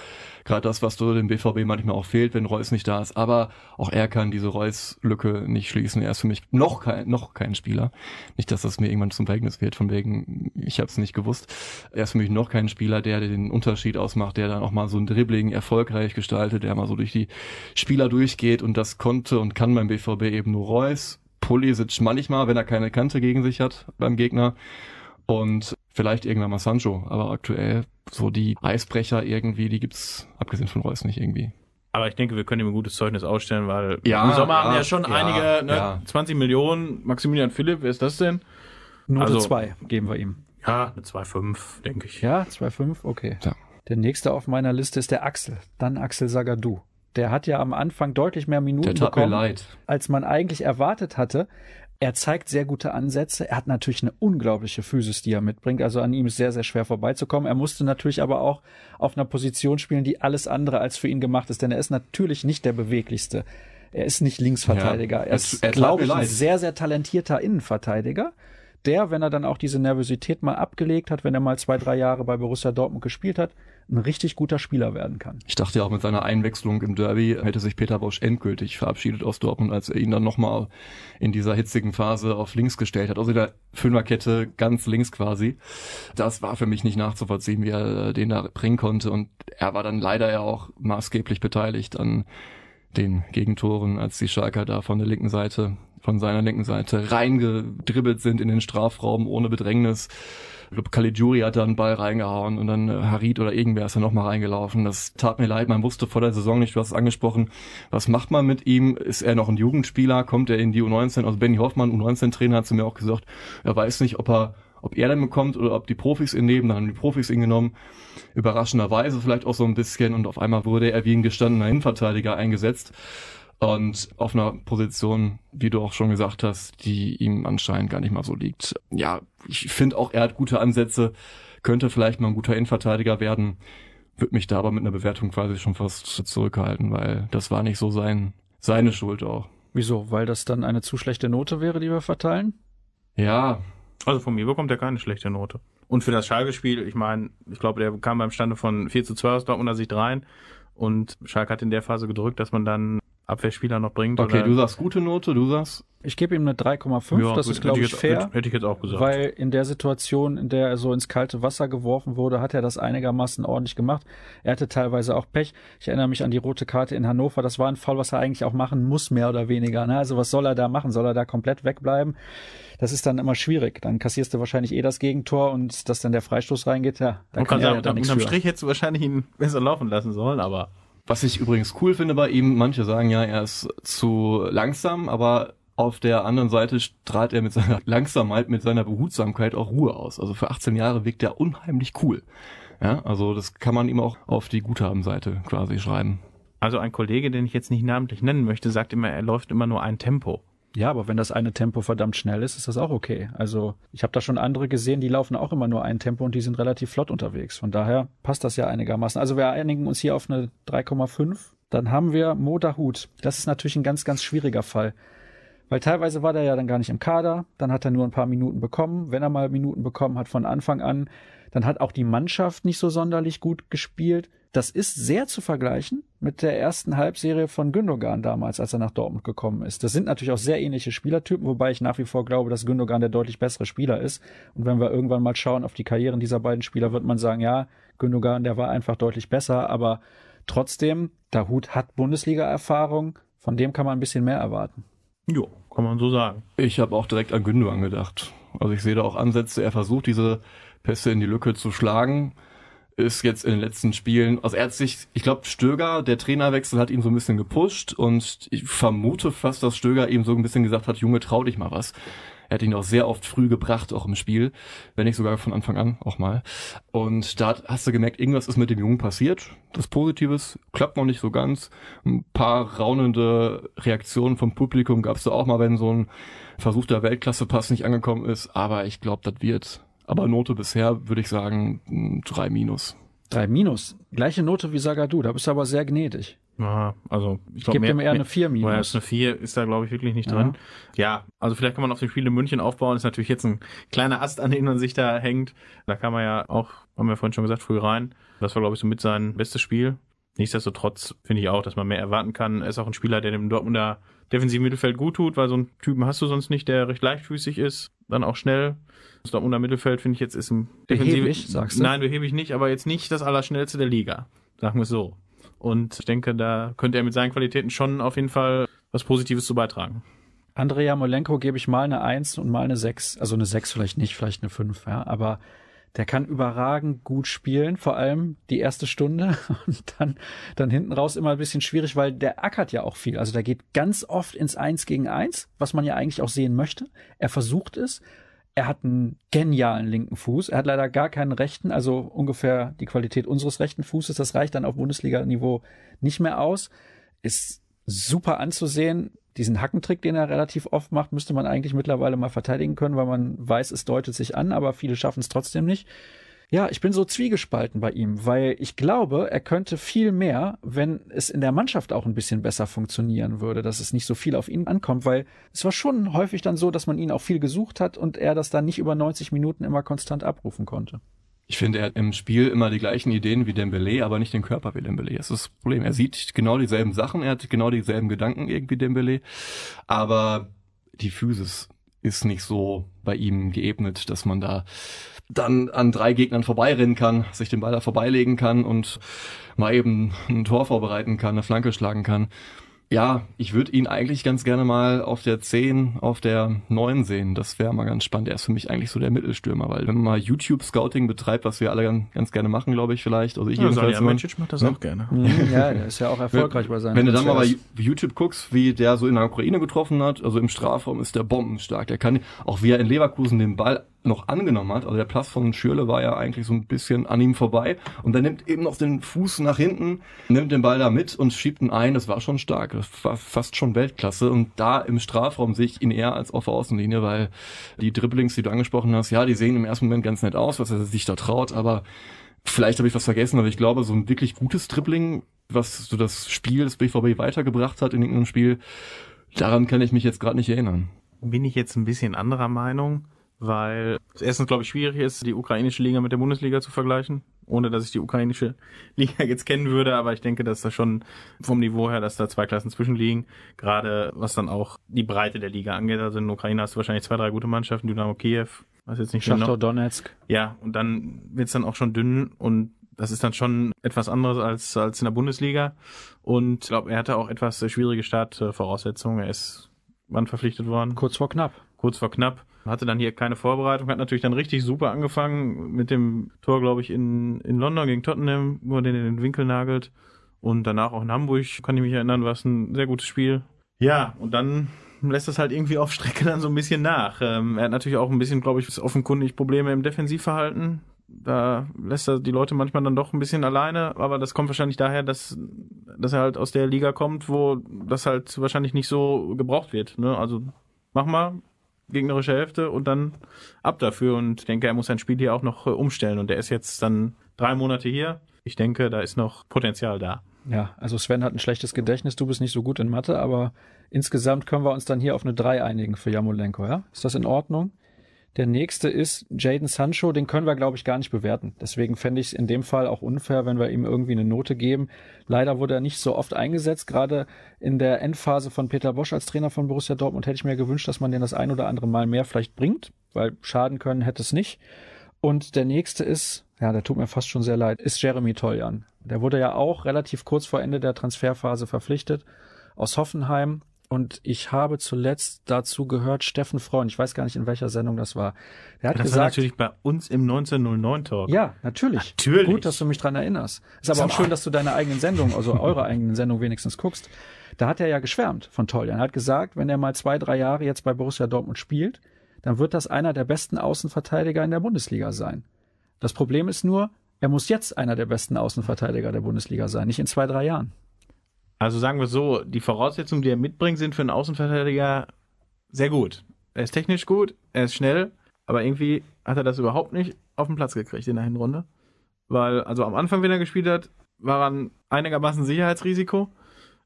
Gerade das, was so dem BVB manchmal auch fehlt, wenn Reus nicht da ist. Aber auch er kann diese Reus-Lücke nicht schließen. Er ist für mich noch kein, noch kein Spieler. Nicht, dass das mir irgendwann zum Verhängnis wird, von wegen, ich habe es nicht gewusst. Er ist für mich noch kein Spieler, der den Unterschied ausmacht, der dann auch mal so ein Dribbling erfolgreich gestaltet, der mal so durch die Spieler durchgeht. Und das konnte und kann beim BVB eben nur Reus. Pulisic manchmal, wenn er keine Kante gegen sich hat beim Gegner. Und vielleicht irgendwann mal Sancho. Aber aktuell so die Eisbrecher irgendwie, die gibt's abgesehen von Reus nicht irgendwie. Aber ich denke, wir können ihm ein gutes Zeugnis ausstellen, weil Ja, im Sommer ja, haben ja schon ja, einige, ne, ja. 20 Millionen. Maximilian Philipp, wer ist das denn? Note also- 2 geben wir ihm. Ja, eine 2,5, denke ich. Ja, 2,5, okay. Ja. Der nächste auf meiner Liste ist der Axel. Dann Axel Sagadou. Der hat ja am Anfang deutlich mehr Minuten bekommen, als man eigentlich erwartet hatte. Er zeigt sehr gute Ansätze. Er hat natürlich eine unglaubliche Physis, die er mitbringt. Also an ihm ist sehr, sehr schwer vorbeizukommen. Er musste natürlich aber auch auf einer Position spielen, die alles andere als für ihn gemacht ist. Denn er ist natürlich nicht der beweglichste. Er ist nicht Linksverteidiger. Ja, er ist, glaube ich, ein sehr, sehr talentierter Innenverteidiger. Der, wenn er dann auch diese Nervosität mal abgelegt hat, wenn er mal zwei, drei Jahre bei Borussia Dortmund gespielt hat, ein richtig guter Spieler werden kann. Ich dachte ja auch mit seiner Einwechslung im Derby hätte sich Peter Bosch endgültig verabschiedet aus Dortmund, als er ihn dann nochmal in dieser hitzigen Phase auf links gestellt hat. Also der Fünferkette ganz links quasi. Das war für mich nicht nachzuvollziehen, wie er den da bringen konnte. Und er war dann leider ja auch maßgeblich beteiligt an den Gegentoren, als die Schalker da von der linken Seite, von seiner linken Seite reingedribbelt sind in den Strafraum ohne Bedrängnis. Ich glaube, Caligiuri hat da einen Ball reingehauen und dann äh, Harid oder irgendwer ist da nochmal reingelaufen. Das tat mir leid. Man wusste vor der Saison nicht, du hast es angesprochen, was macht man mit ihm? Ist er noch ein Jugendspieler? Kommt er in die U19? Also Benny Hoffmann, U19-Trainer, hat zu mir auch gesagt, er weiß nicht, ob er ob er dann bekommt oder ob die Profis ihn nehmen, dann haben die Profis ihn genommen. Überraschenderweise vielleicht auch so ein bisschen und auf einmal wurde er wie ein gestandener Innenverteidiger eingesetzt. Und auf einer Position, wie du auch schon gesagt hast, die ihm anscheinend gar nicht mal so liegt. Ja, ich finde auch, er hat gute Ansätze, könnte vielleicht mal ein guter Innenverteidiger werden, würde mich da aber mit einer Bewertung quasi schon fast zurückhalten, weil das war nicht so sein, seine Schuld auch. Wieso? Weil das dann eine zu schlechte Note wäre, die wir verteilen? Ja. Also von mir bekommt er keine schlechte Note. Und für das Schalke-Spiel, ich meine, ich glaube, der kam beim Stande von 4 zu 2 aus Dortmunder Sicht rein. Und Schalke hat in der Phase gedrückt, dass man dann Abwehrspieler noch bringt. Okay, oder? du sagst gute Note, du sagst. Ich gebe ihm eine 3,5, Ja, das gut, ist, glaube ich, jetzt- fair. Hätte, hätte ich jetzt auch gesagt. Weil in der Situation, in der er so ins kalte Wasser geworfen wurde, hat er das einigermaßen ordentlich gemacht. Er hatte teilweise auch Pech. Ich erinnere mich an die rote Karte in Hannover. Das war ein Fall, was er eigentlich auch machen muss, mehr oder weniger. Ne? Also was soll er da machen? Soll er da komplett wegbleiben? Das ist dann immer schwierig. Dann kassierst du wahrscheinlich eh das Gegentor und dass dann der Freistoß reingeht, ja, da man kann kann er sagen, ja dann unterm. Strich hättest du wahrscheinlich ihn besser laufen lassen sollen, aber Was ich übrigens cool finde bei ihm, manche sagen ja, er ist zu langsam, aber auf der anderen Seite strahlt er mit seiner Langsamkeit, mit seiner Behutsamkeit auch Ruhe aus. Also für 18 Jahre wirkt er unheimlich cool. Ja, also das kann man ihm auch auf die Guthabenseite quasi schreiben. also ein Kollege, den ich jetzt nicht namentlich nennen möchte, sagt immer, er läuft immer nur ein Tempo. Ja, aber wenn das eine Tempo verdammt schnell ist, ist das auch okay. Also ich habe da schon andere gesehen, die laufen auch immer nur ein Tempo und die sind relativ flott unterwegs. Von daher passt das ja einigermaßen. Also wir einigen uns hier auf eine 3,5. Dann haben wir Mo. Das ist natürlich ein ganz, ganz schwieriger Fall. Weil teilweise war der ja dann gar nicht im Kader, dann hat er nur ein paar Minuten bekommen. Wenn er mal Minuten bekommen hat von Anfang an, dann hat auch die Mannschaft nicht so sonderlich gut gespielt. Das ist sehr zu vergleichen mit der ersten Halbserie von Gündogan damals, als er nach Dortmund gekommen ist. Das sind natürlich auch sehr ähnliche Spielertypen, wobei ich nach wie vor glaube, dass Gündogan der deutlich bessere Spieler ist. Und wenn wir irgendwann mal schauen auf die Karrieren dieser beiden Spieler, wird man sagen, ja, Gündogan, der war einfach deutlich besser, aber trotzdem, Dahut hat Bundesliga-Erfahrung, von dem kann man ein bisschen mehr erwarten. Jo, kann man so sagen. Ich habe auch direkt an Gündogan gedacht. Also ich sehe da auch Ansätze, er versucht diese Pässe in die Lücke zu schlagen. Ist jetzt in den letzten Spielen, also er hat sich, ich glaube, Stöger, der Trainerwechsel hat ihn so ein bisschen gepusht und ich vermute fast, dass Stöger ihm so ein bisschen gesagt hat, Junge, trau dich mal was. Er hat ihn auch sehr oft früh gebracht, auch im Spiel, wenn nicht sogar von Anfang an auch mal. Und da hast du gemerkt, irgendwas ist mit dem Jungen passiert. Das Positives klappt noch nicht so ganz. Ein paar raunende Reaktionen vom Publikum gab es da auch mal, wenn so ein versuchter Weltklasse-Pass nicht angekommen ist. Aber ich glaube, das wird. Aber Note bisher würde ich sagen ein drei minus. Drei Minus. Gleiche Note wie Sagadu, da bist du aber sehr gnädig. Ja, also ich Ich glaube, gebe dem eher eine 4 Minus. Minus. Eine 4 ist da, glaube ich, wirklich nicht Ja. drin. Ja, also vielleicht kann man auf dem Spiel in München aufbauen. Ist natürlich jetzt ein kleiner Ast, an den man sich da hängt. Da kann man ja auch, haben wir vorhin schon gesagt, früh rein. Das war, glaube ich, so mit sein bestes Spiel. Nichtsdestotrotz finde ich auch, dass man mehr erwarten kann. Er ist auch ein Spieler, der dem Dortmunder defensiven Mittelfeld gut tut, weil so einen Typen hast du sonst nicht, der recht leichtfüßig ist, dann auch schnell. Dortmunder Mittelfeld, finde ich, jetzt ist im Behäbig, sagst du? Nein, behäbig nicht, aber jetzt nicht das Allerschnellste der Liga. Sagen wir es so. Und ich denke, da könnte er mit seinen Qualitäten schon auf jeden Fall was Positives zu beitragen. Andrea Molenko gebe ich mal eine 1 und mal eine 6. Also eine 6 vielleicht nicht, vielleicht eine 5, ja. Aber der kann überragend gut spielen, vor allem die erste Stunde und dann, dann hinten raus immer ein bisschen schwierig, weil der ackert ja auch viel. Also der geht ganz oft ins Eins gegen Eins, was man ja eigentlich auch sehen möchte. Er versucht es. Er hat einen genialen linken Fuß. Er hat leider gar keinen rechten, also ungefähr die Qualität unseres rechten Fußes. Das reicht dann auf Bundesliga-Niveau nicht mehr aus. Ist super anzusehen. Diesen Hackentrick, den er relativ oft macht, müsste man eigentlich mittlerweile mal verteidigen können, weil man weiß, es deutet sich an, aber viele schaffen es trotzdem nicht. Ja, ich bin so zwiegespalten bei ihm, weil ich glaube, er könnte viel mehr, wenn es in der Mannschaft auch ein bisschen besser funktionieren würde, dass es nicht so viel auf ihn ankommt, weil es war schon häufig dann so, dass man ihn auch viel gesucht hat und er das dann nicht über 90 Minuten immer konstant abrufen konnte. Ich finde, er hat im Spiel immer die gleichen Ideen wie Dembele, aber nicht den Körper wie Dembele. Das ist das Problem. Er sieht genau dieselben Sachen, er hat genau dieselben Gedanken irgendwie Dembele, aber die Physis ist nicht so bei ihm geebnet, dass man da dann an drei Gegnern vorbeirennen kann, sich den Ball da vorbeilegen kann und mal eben ein Tor vorbereiten kann, eine Flanke schlagen kann. Ja, ich würde ihn eigentlich ganz gerne mal auf der 10, auf der 9 sehen. Das wäre mal ganz spannend. Er ist für mich eigentlich so der Mittelstürmer, weil wenn man mal YouTube-Scouting betreibt, was wir alle ganz, ganz gerne machen, glaube ich vielleicht, also ich Ja, immer, Salihamidzic macht das Ne? auch gerne. Ja, er ist ja auch erfolgreich bei seinen wenn du dann mal bei. YouTube guckst, wie der so in der Ukraine getroffen hat, also im Strafraum ist der bombenstark. Der kann auch wie er in Leverkusen den Ball noch angenommen hat. Also der Pass von Schürle war ja eigentlich so ein bisschen an ihm vorbei und er nimmt eben noch den Fuß nach hinten, nimmt den Ball da mit und schiebt ihn ein. Das war schon stark. Das war fast schon Weltklasse und da im Strafraum sehe ich ihn eher als auf der Außenlinie, weil die Dribblings, die du angesprochen hast, ja, die sehen im ersten Moment ganz nett aus, was er sich da traut, aber vielleicht habe ich was vergessen, aber ich glaube, so ein wirklich gutes Dribbling, was so das Spiel des BVB weitergebracht hat in irgendeinem Spiel, daran kann ich mich jetzt gerade nicht erinnern. Bin ich jetzt ein bisschen anderer Meinung weil es erstens, glaube ich, schwierig ist, die ukrainische Liga mit der Bundesliga zu vergleichen, ohne dass ich die ukrainische Liga jetzt kennen würde, aber ich denke, dass da schon vom Niveau her, dass da zwei Klassen zwischenliegen, gerade was dann auch die Breite der Liga angeht. Also in der Ukraine hast du wahrscheinlich zwei, drei gute Mannschaften, Dynamo Kiew, weiß jetzt nicht Schachtar genau. Donetsk. Ja, und dann wird's dann auch schon dünn und das ist dann schon etwas anderes als, als in der Bundesliga. Und ich glaube, er hatte auch etwas schwierige Startvoraussetzungen. Er ist wann verpflichtet worden? Kurz vor knapp. Kurz vor knapp hatte dann hier keine Vorbereitung, hat natürlich dann richtig super angefangen mit dem Tor, glaube ich, in, in London gegen Tottenham, wo er den in den Winkel nagelt. Und danach auch in Hamburg, kann ich mich erinnern, war es ein sehr gutes Spiel. Ja, und dann lässt das halt irgendwie auf Strecke dann so ein bisschen nach. Ähm, er hat natürlich auch ein bisschen, glaube ich, offenkundig Probleme im Defensivverhalten. Da lässt er die Leute manchmal dann doch ein bisschen alleine, aber das kommt wahrscheinlich daher, dass, dass er halt aus der Liga kommt, wo das halt wahrscheinlich nicht so gebraucht wird. Ne? Also mach mal, gegnerische Hälfte und dann ab dafür. Und ich denke, er muss sein Spiel hier auch noch äh, umstellen. Und er ist jetzt dann drei Monate hier. Ich denke, da ist noch Potenzial da. Ja, also Sven hat ein schlechtes Gedächtnis, du bist nicht so gut in Mathe, aber insgesamt können wir uns dann hier auf eine 3 einigen für Jamolenko, ja? Ist das in Ordnung? Der nächste ist Jaden Sancho, den können wir, glaube ich, gar nicht bewerten. Deswegen fände ich es in dem Fall auch unfair, wenn wir ihm irgendwie eine Note geben. Leider wurde er nicht so oft eingesetzt. Gerade in der Endphase von Peter Bosch als Trainer von Borussia Dortmund hätte ich mir gewünscht, dass man den das ein oder andere Mal mehr vielleicht bringt, weil schaden können hätte es nicht. Und der nächste ist, ja, der tut mir fast schon sehr leid, ist Jeremy Toljan. Der wurde ja auch relativ kurz vor Ende der Transferphase verpflichtet aus Hoffenheim und ich habe zuletzt dazu gehört, Steffen Freund, ich weiß gar nicht, in welcher Sendung das war. Der hat das gesagt, war natürlich bei uns im 1909 Talk. Ja, natürlich. Natürlich. Gut, dass du mich dran erinnerst. Ist aber auch schön, dass du deine eigenen Sendungen, also eure eigenen Sendungen wenigstens guckst. Da hat er ja geschwärmt von Toljan. Er hat gesagt, wenn er mal zwei, drei Jahre jetzt bei Borussia Dortmund spielt, dann wird das einer der besten Außenverteidiger in der Bundesliga sein. Das Problem ist nur, er muss jetzt einer der besten Außenverteidiger der Bundesliga sein, nicht in zwei, drei Jahren. Also sagen wir so, die Voraussetzungen, die er mitbringt, sind für einen Außenverteidiger sehr gut. Er ist technisch gut, er ist schnell, aber irgendwie hat er das überhaupt nicht auf den Platz gekriegt in der Hinrunde. Weil, also am Anfang, wenn er gespielt hat, war er ein einigermaßen Sicherheitsrisiko.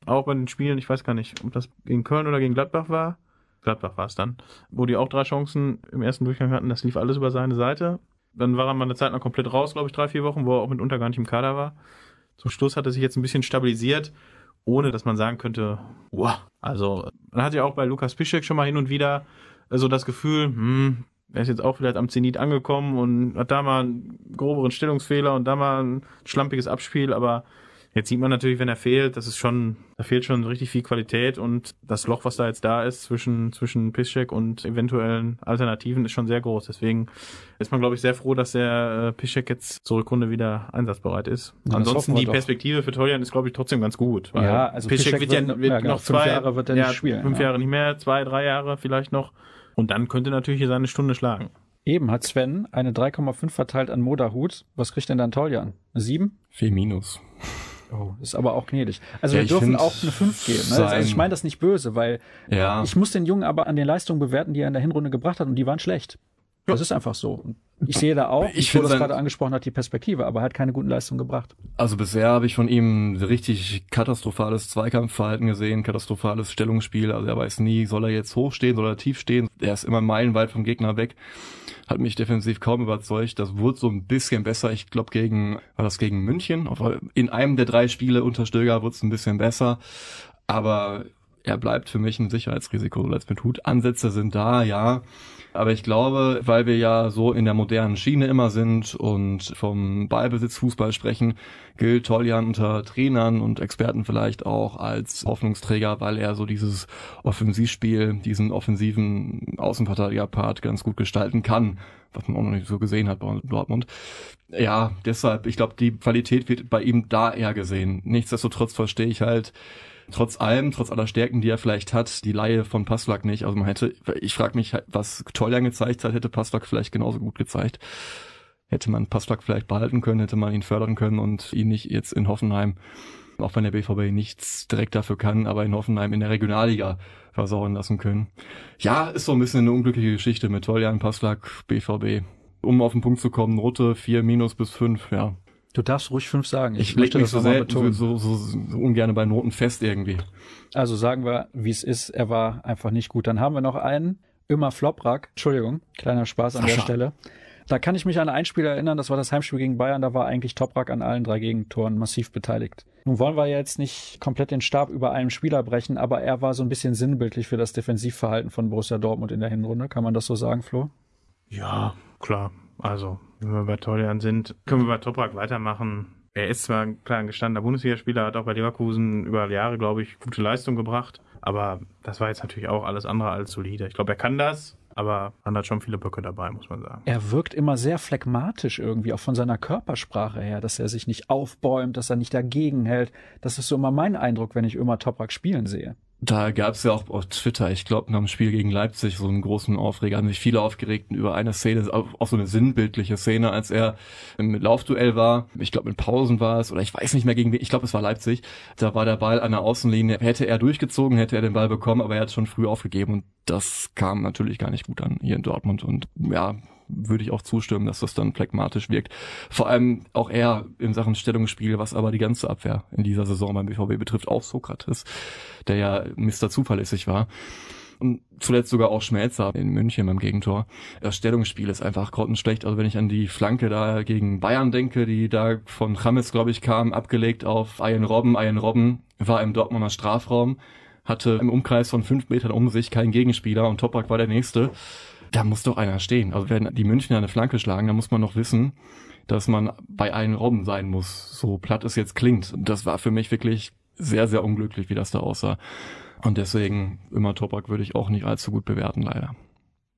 Auch bei den Spielen, ich weiß gar nicht, ob das gegen Köln oder gegen Gladbach war. Gladbach war es dann, wo die auch drei Chancen im ersten Durchgang hatten. Das lief alles über seine Seite. Dann war er mal eine Zeit lang komplett raus, glaube ich, drei, vier Wochen, wo er auch mitunter gar nicht im Kader war. Zum Schluss hat er sich jetzt ein bisschen stabilisiert ohne dass man sagen könnte, wow. Also man hat ja auch bei Lukas Piszek schon mal hin und wieder so das Gefühl, hm, er ist jetzt auch vielleicht am Zenit angekommen und hat da mal einen groberen Stellungsfehler und da mal ein schlampiges Abspiel, aber Jetzt sieht man natürlich, wenn er fehlt, das ist schon, da fehlt schon richtig viel Qualität und das Loch, was da jetzt da ist zwischen, zwischen Piszczek und eventuellen Alternativen ist schon sehr groß. Deswegen ist man, glaube ich, sehr froh, dass der äh, Piszczek jetzt zur Rückrunde wieder einsatzbereit ist. Ja, Ansonsten die Perspektive für Toljan ist, glaube ich, trotzdem ganz gut. ja, also Piszczek, Piszczek wird, ja, wird ja, genau, noch zwei, Jahre wird er ja, nicht spielen. Fünf ja. Jahre nicht mehr, zwei, drei Jahre vielleicht noch. Und dann könnte natürlich hier seine Stunde schlagen. Eben hat Sven eine 3,5 verteilt an Moderhut. Was kriegt denn dann Toljan? Eine 7? 4 minus. Oh, ist aber auch gnädig. Also ja, wir dürfen auch eine 5 geben. Ne? Also ich meine das nicht böse, weil ja. ich muss den Jungen aber an den Leistungen bewerten, die er in der Hinrunde gebracht hat und die waren schlecht. Das ist einfach so. Ich sehe da auch, ich wie das gerade angesprochen hat, die Perspektive, aber er hat keine guten Leistungen gebracht. Also bisher habe ich von ihm richtig katastrophales Zweikampfverhalten gesehen, katastrophales Stellungsspiel. Also er weiß nie, soll er jetzt hochstehen, soll er tief stehen. Er ist immer meilenweit vom Gegner weg. Hat mich defensiv kaum überzeugt. Das wurde so ein bisschen besser. Ich glaube gegen, war das gegen München? In einem der drei Spiele unter Stöger wurde es ein bisschen besser. Aber er bleibt für mich ein Sicherheitsrisiko. Let's Hut. Ansätze sind da, ja. Aber ich glaube, weil wir ja so in der modernen Schiene immer sind und vom Ballbesitzfußball sprechen, gilt Toljan unter Trainern und Experten vielleicht auch als Hoffnungsträger, weil er so dieses Offensivspiel, diesen offensiven Außenverteidiger-Part ganz gut gestalten kann, was man auch noch nicht so gesehen hat bei Dortmund. Ja, deshalb, ich glaube, die Qualität wird bei ihm da eher gesehen. Nichtsdestotrotz verstehe ich halt, trotz allem, trotz aller Stärken, die er vielleicht hat, die Laie von Passlack nicht. Also man hätte, ich frage mich, was Toljan gezeigt hat, hätte Passlack vielleicht genauso gut gezeigt. Hätte man Passlack vielleicht behalten können, hätte man ihn fördern können und ihn nicht jetzt in Hoffenheim, auch wenn der BVB nichts direkt dafür kann, aber in Hoffenheim in der Regionalliga versauen lassen können. Ja, ist so ein bisschen eine unglückliche Geschichte mit Toljan, Passlack, BVB. Um auf den Punkt zu kommen, Note 4 minus bis 5, ja. Du darfst ruhig fünf sagen. Ich, ich lege mich so, sehr, so, so, so, so ungern bei Noten fest irgendwie. Also sagen wir, wie es ist, er war einfach nicht gut. Dann haben wir noch einen, immer Floprak. Entschuldigung, kleiner Spaß an Sascha. der Stelle. Da kann ich mich an ein Spiel erinnern, das war das Heimspiel gegen Bayern, da war eigentlich Toprak an allen drei Gegentoren massiv beteiligt. Nun wollen wir jetzt nicht komplett den Stab über einem Spieler brechen, aber er war so ein bisschen sinnbildlich für das Defensivverhalten von Borussia Dortmund in der Hinrunde. Kann man das so sagen, Flo? Ja, klar. Also, wenn wir bei Toljan sind, können wir bei Toprak weitermachen. Er ist zwar ein kleiner gestandener Bundesligaspieler, hat auch bei Leverkusen über Jahre, glaube ich, gute Leistung gebracht. Aber das war jetzt natürlich auch alles andere als solide. Ich glaube, er kann das aber man hat schon viele Böcke dabei, muss man sagen. Er wirkt immer sehr phlegmatisch irgendwie, auch von seiner Körpersprache her, dass er sich nicht aufbäumt, dass er nicht dagegen hält. Das ist so immer mein Eindruck, wenn ich immer Toprak spielen sehe. Da gab es ja auch auf Twitter, ich glaube, nach dem Spiel gegen Leipzig so einen großen Aufreger, haben sich viele aufgeregt über eine Szene, auch so eine sinnbildliche Szene, als er im Laufduell war, ich glaube mit Pausen war es, oder ich weiß nicht mehr gegen wen, ich glaube es war Leipzig, da war der Ball an der Außenlinie, hätte er durchgezogen, hätte er den Ball bekommen, aber er hat schon früh aufgegeben und das kam natürlich gar nicht gut an hier in Dortmund und ja, würde ich auch zustimmen, dass das dann phlegmatisch wirkt. Vor allem auch er in Sachen Stellungsspiel, was aber die ganze Abwehr in dieser Saison beim BVB betrifft, auch Sokrates, der ja Mr. Zuverlässig war. Und zuletzt sogar auch Schmelzer in München beim Gegentor. Das Stellungsspiel ist einfach grottenschlecht. Also wenn ich an die Flanke da gegen Bayern denke, die da von Chames, glaube ich, kam, abgelegt auf Ian Robben. Ian Robben war im Dortmunder Strafraum, hatte im Umkreis von fünf Metern um sich keinen Gegenspieler und Topak war der Nächste da muss doch einer stehen. Also wenn die Münchner eine Flanke schlagen, dann muss man noch wissen, dass man bei allen Robben sein muss. So platt es jetzt klingt. Das war für mich wirklich sehr, sehr unglücklich, wie das da aussah. Und deswegen immer Topak würde ich auch nicht allzu gut bewerten, leider.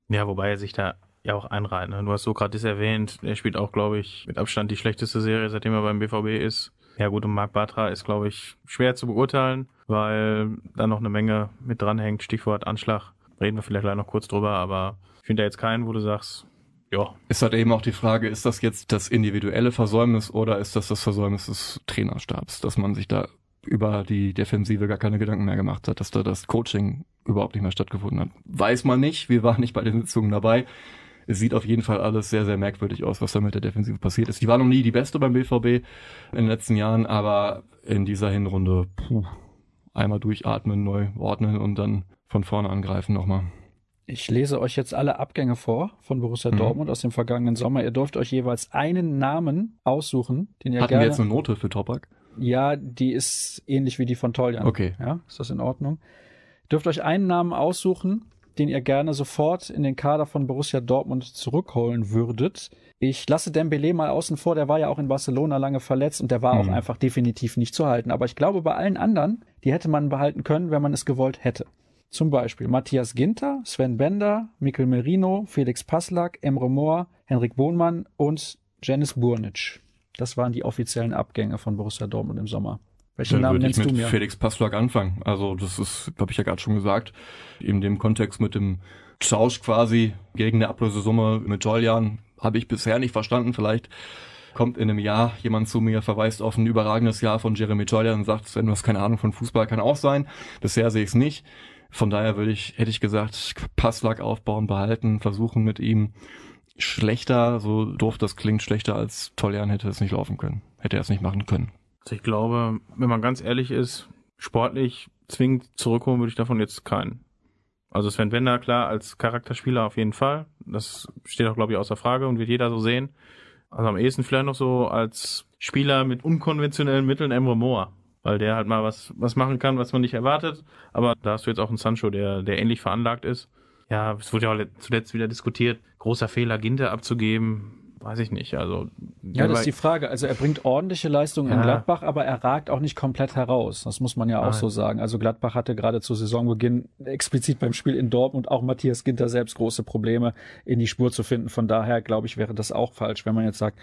Ja, wobei er sich da ja auch einreiht. Ne? Du hast Sokrates erwähnt, er spielt auch, glaube ich, mit Abstand die schlechteste Serie, seitdem er beim BVB ist. Ja gut, und Marc Bartra ist, glaube ich, schwer zu beurteilen, weil da noch eine Menge mit dranhängt. Stichwort Anschlag. Reden wir vielleicht gleich noch kurz drüber, aber ich finde da jetzt keinen, wo du sagst, ja. Ist halt eben auch die Frage, ist das jetzt das individuelle Versäumnis oder ist das das Versäumnis des Trainerstabs, dass man sich da über die Defensive gar keine Gedanken mehr gemacht hat, dass da das Coaching überhaupt nicht mehr stattgefunden hat. Weiß man nicht, wir waren nicht bei den Sitzungen dabei. Es sieht auf jeden Fall alles sehr, sehr merkwürdig aus, was da mit der Defensive passiert ist. Die war noch nie die beste beim BVB in den letzten Jahren, aber in dieser Hinrunde, puh, einmal durchatmen, neu ordnen und dann von vorne angreifen nochmal. Ich lese euch jetzt alle Abgänge vor von Borussia mhm. Dortmund aus dem vergangenen Sommer. Ihr dürft euch jeweils einen Namen aussuchen, den ihr Hatten gerne... wir jetzt eine Note für Topak? Ja, die ist ähnlich wie die von Toljan. Okay. Ja, ist das in Ordnung? Ihr dürft euch einen Namen aussuchen, den ihr gerne sofort in den Kader von Borussia Dortmund zurückholen würdet. Ich lasse Dembele mal außen vor, der war ja auch in Barcelona lange verletzt und der war mhm. auch einfach definitiv nicht zu halten. Aber ich glaube, bei allen anderen, die hätte man behalten können, wenn man es gewollt hätte. Zum Beispiel Matthias Ginter, Sven Bender, Mikkel Merino, Felix Passlack, Emre Moore, Henrik Bohnmann und Janis Burnic. Das waren die offiziellen Abgänge von Borussia Dortmund im Sommer. Welchen Namen nennst ich mit du mir? Felix Passlack anfangen. Also das ist, habe ich ja gerade schon gesagt, in dem Kontext mit dem Tausch quasi gegen eine Ablösesumme mit Joljan habe ich bisher nicht verstanden. Vielleicht kommt in einem Jahr jemand zu mir, verweist auf ein überragendes Jahr von Jeremy Joljan und sagt, wenn du hast keine Ahnung von Fußball, kann auch sein. Bisher sehe ich es nicht. Von daher würde ich, hätte ich gesagt, Passlack aufbauen, behalten, versuchen mit ihm schlechter, so doof das klingt, schlechter als Toljan hätte es nicht laufen können. Hätte er es nicht machen können. Also ich glaube, wenn man ganz ehrlich ist, sportlich zwingend zurückholen würde ich davon jetzt keinen. Also Sven Bender, klar, als Charakterspieler auf jeden Fall. Das steht auch, glaube ich, außer Frage und wird jeder so sehen. Also am ehesten vielleicht noch so als Spieler mit unkonventionellen Mitteln Emre Moore weil der halt mal was, was machen kann, was man nicht erwartet. Aber da hast du jetzt auch einen Sancho, der, der ähnlich veranlagt ist. Ja, es wurde ja auch zuletzt wieder diskutiert, großer Fehler, Ginter abzugeben. Weiß ich nicht. Also ja, das ist die Frage. Also er bringt ordentliche Leistungen ja. in Gladbach, aber er ragt auch nicht komplett heraus. Das muss man ja auch Nein. so sagen. Also Gladbach hatte gerade zu Saisonbeginn explizit beim Spiel in Dortmund auch Matthias Ginter selbst große Probleme in die Spur zu finden. Von daher glaube ich, wäre das auch falsch, wenn man jetzt sagt,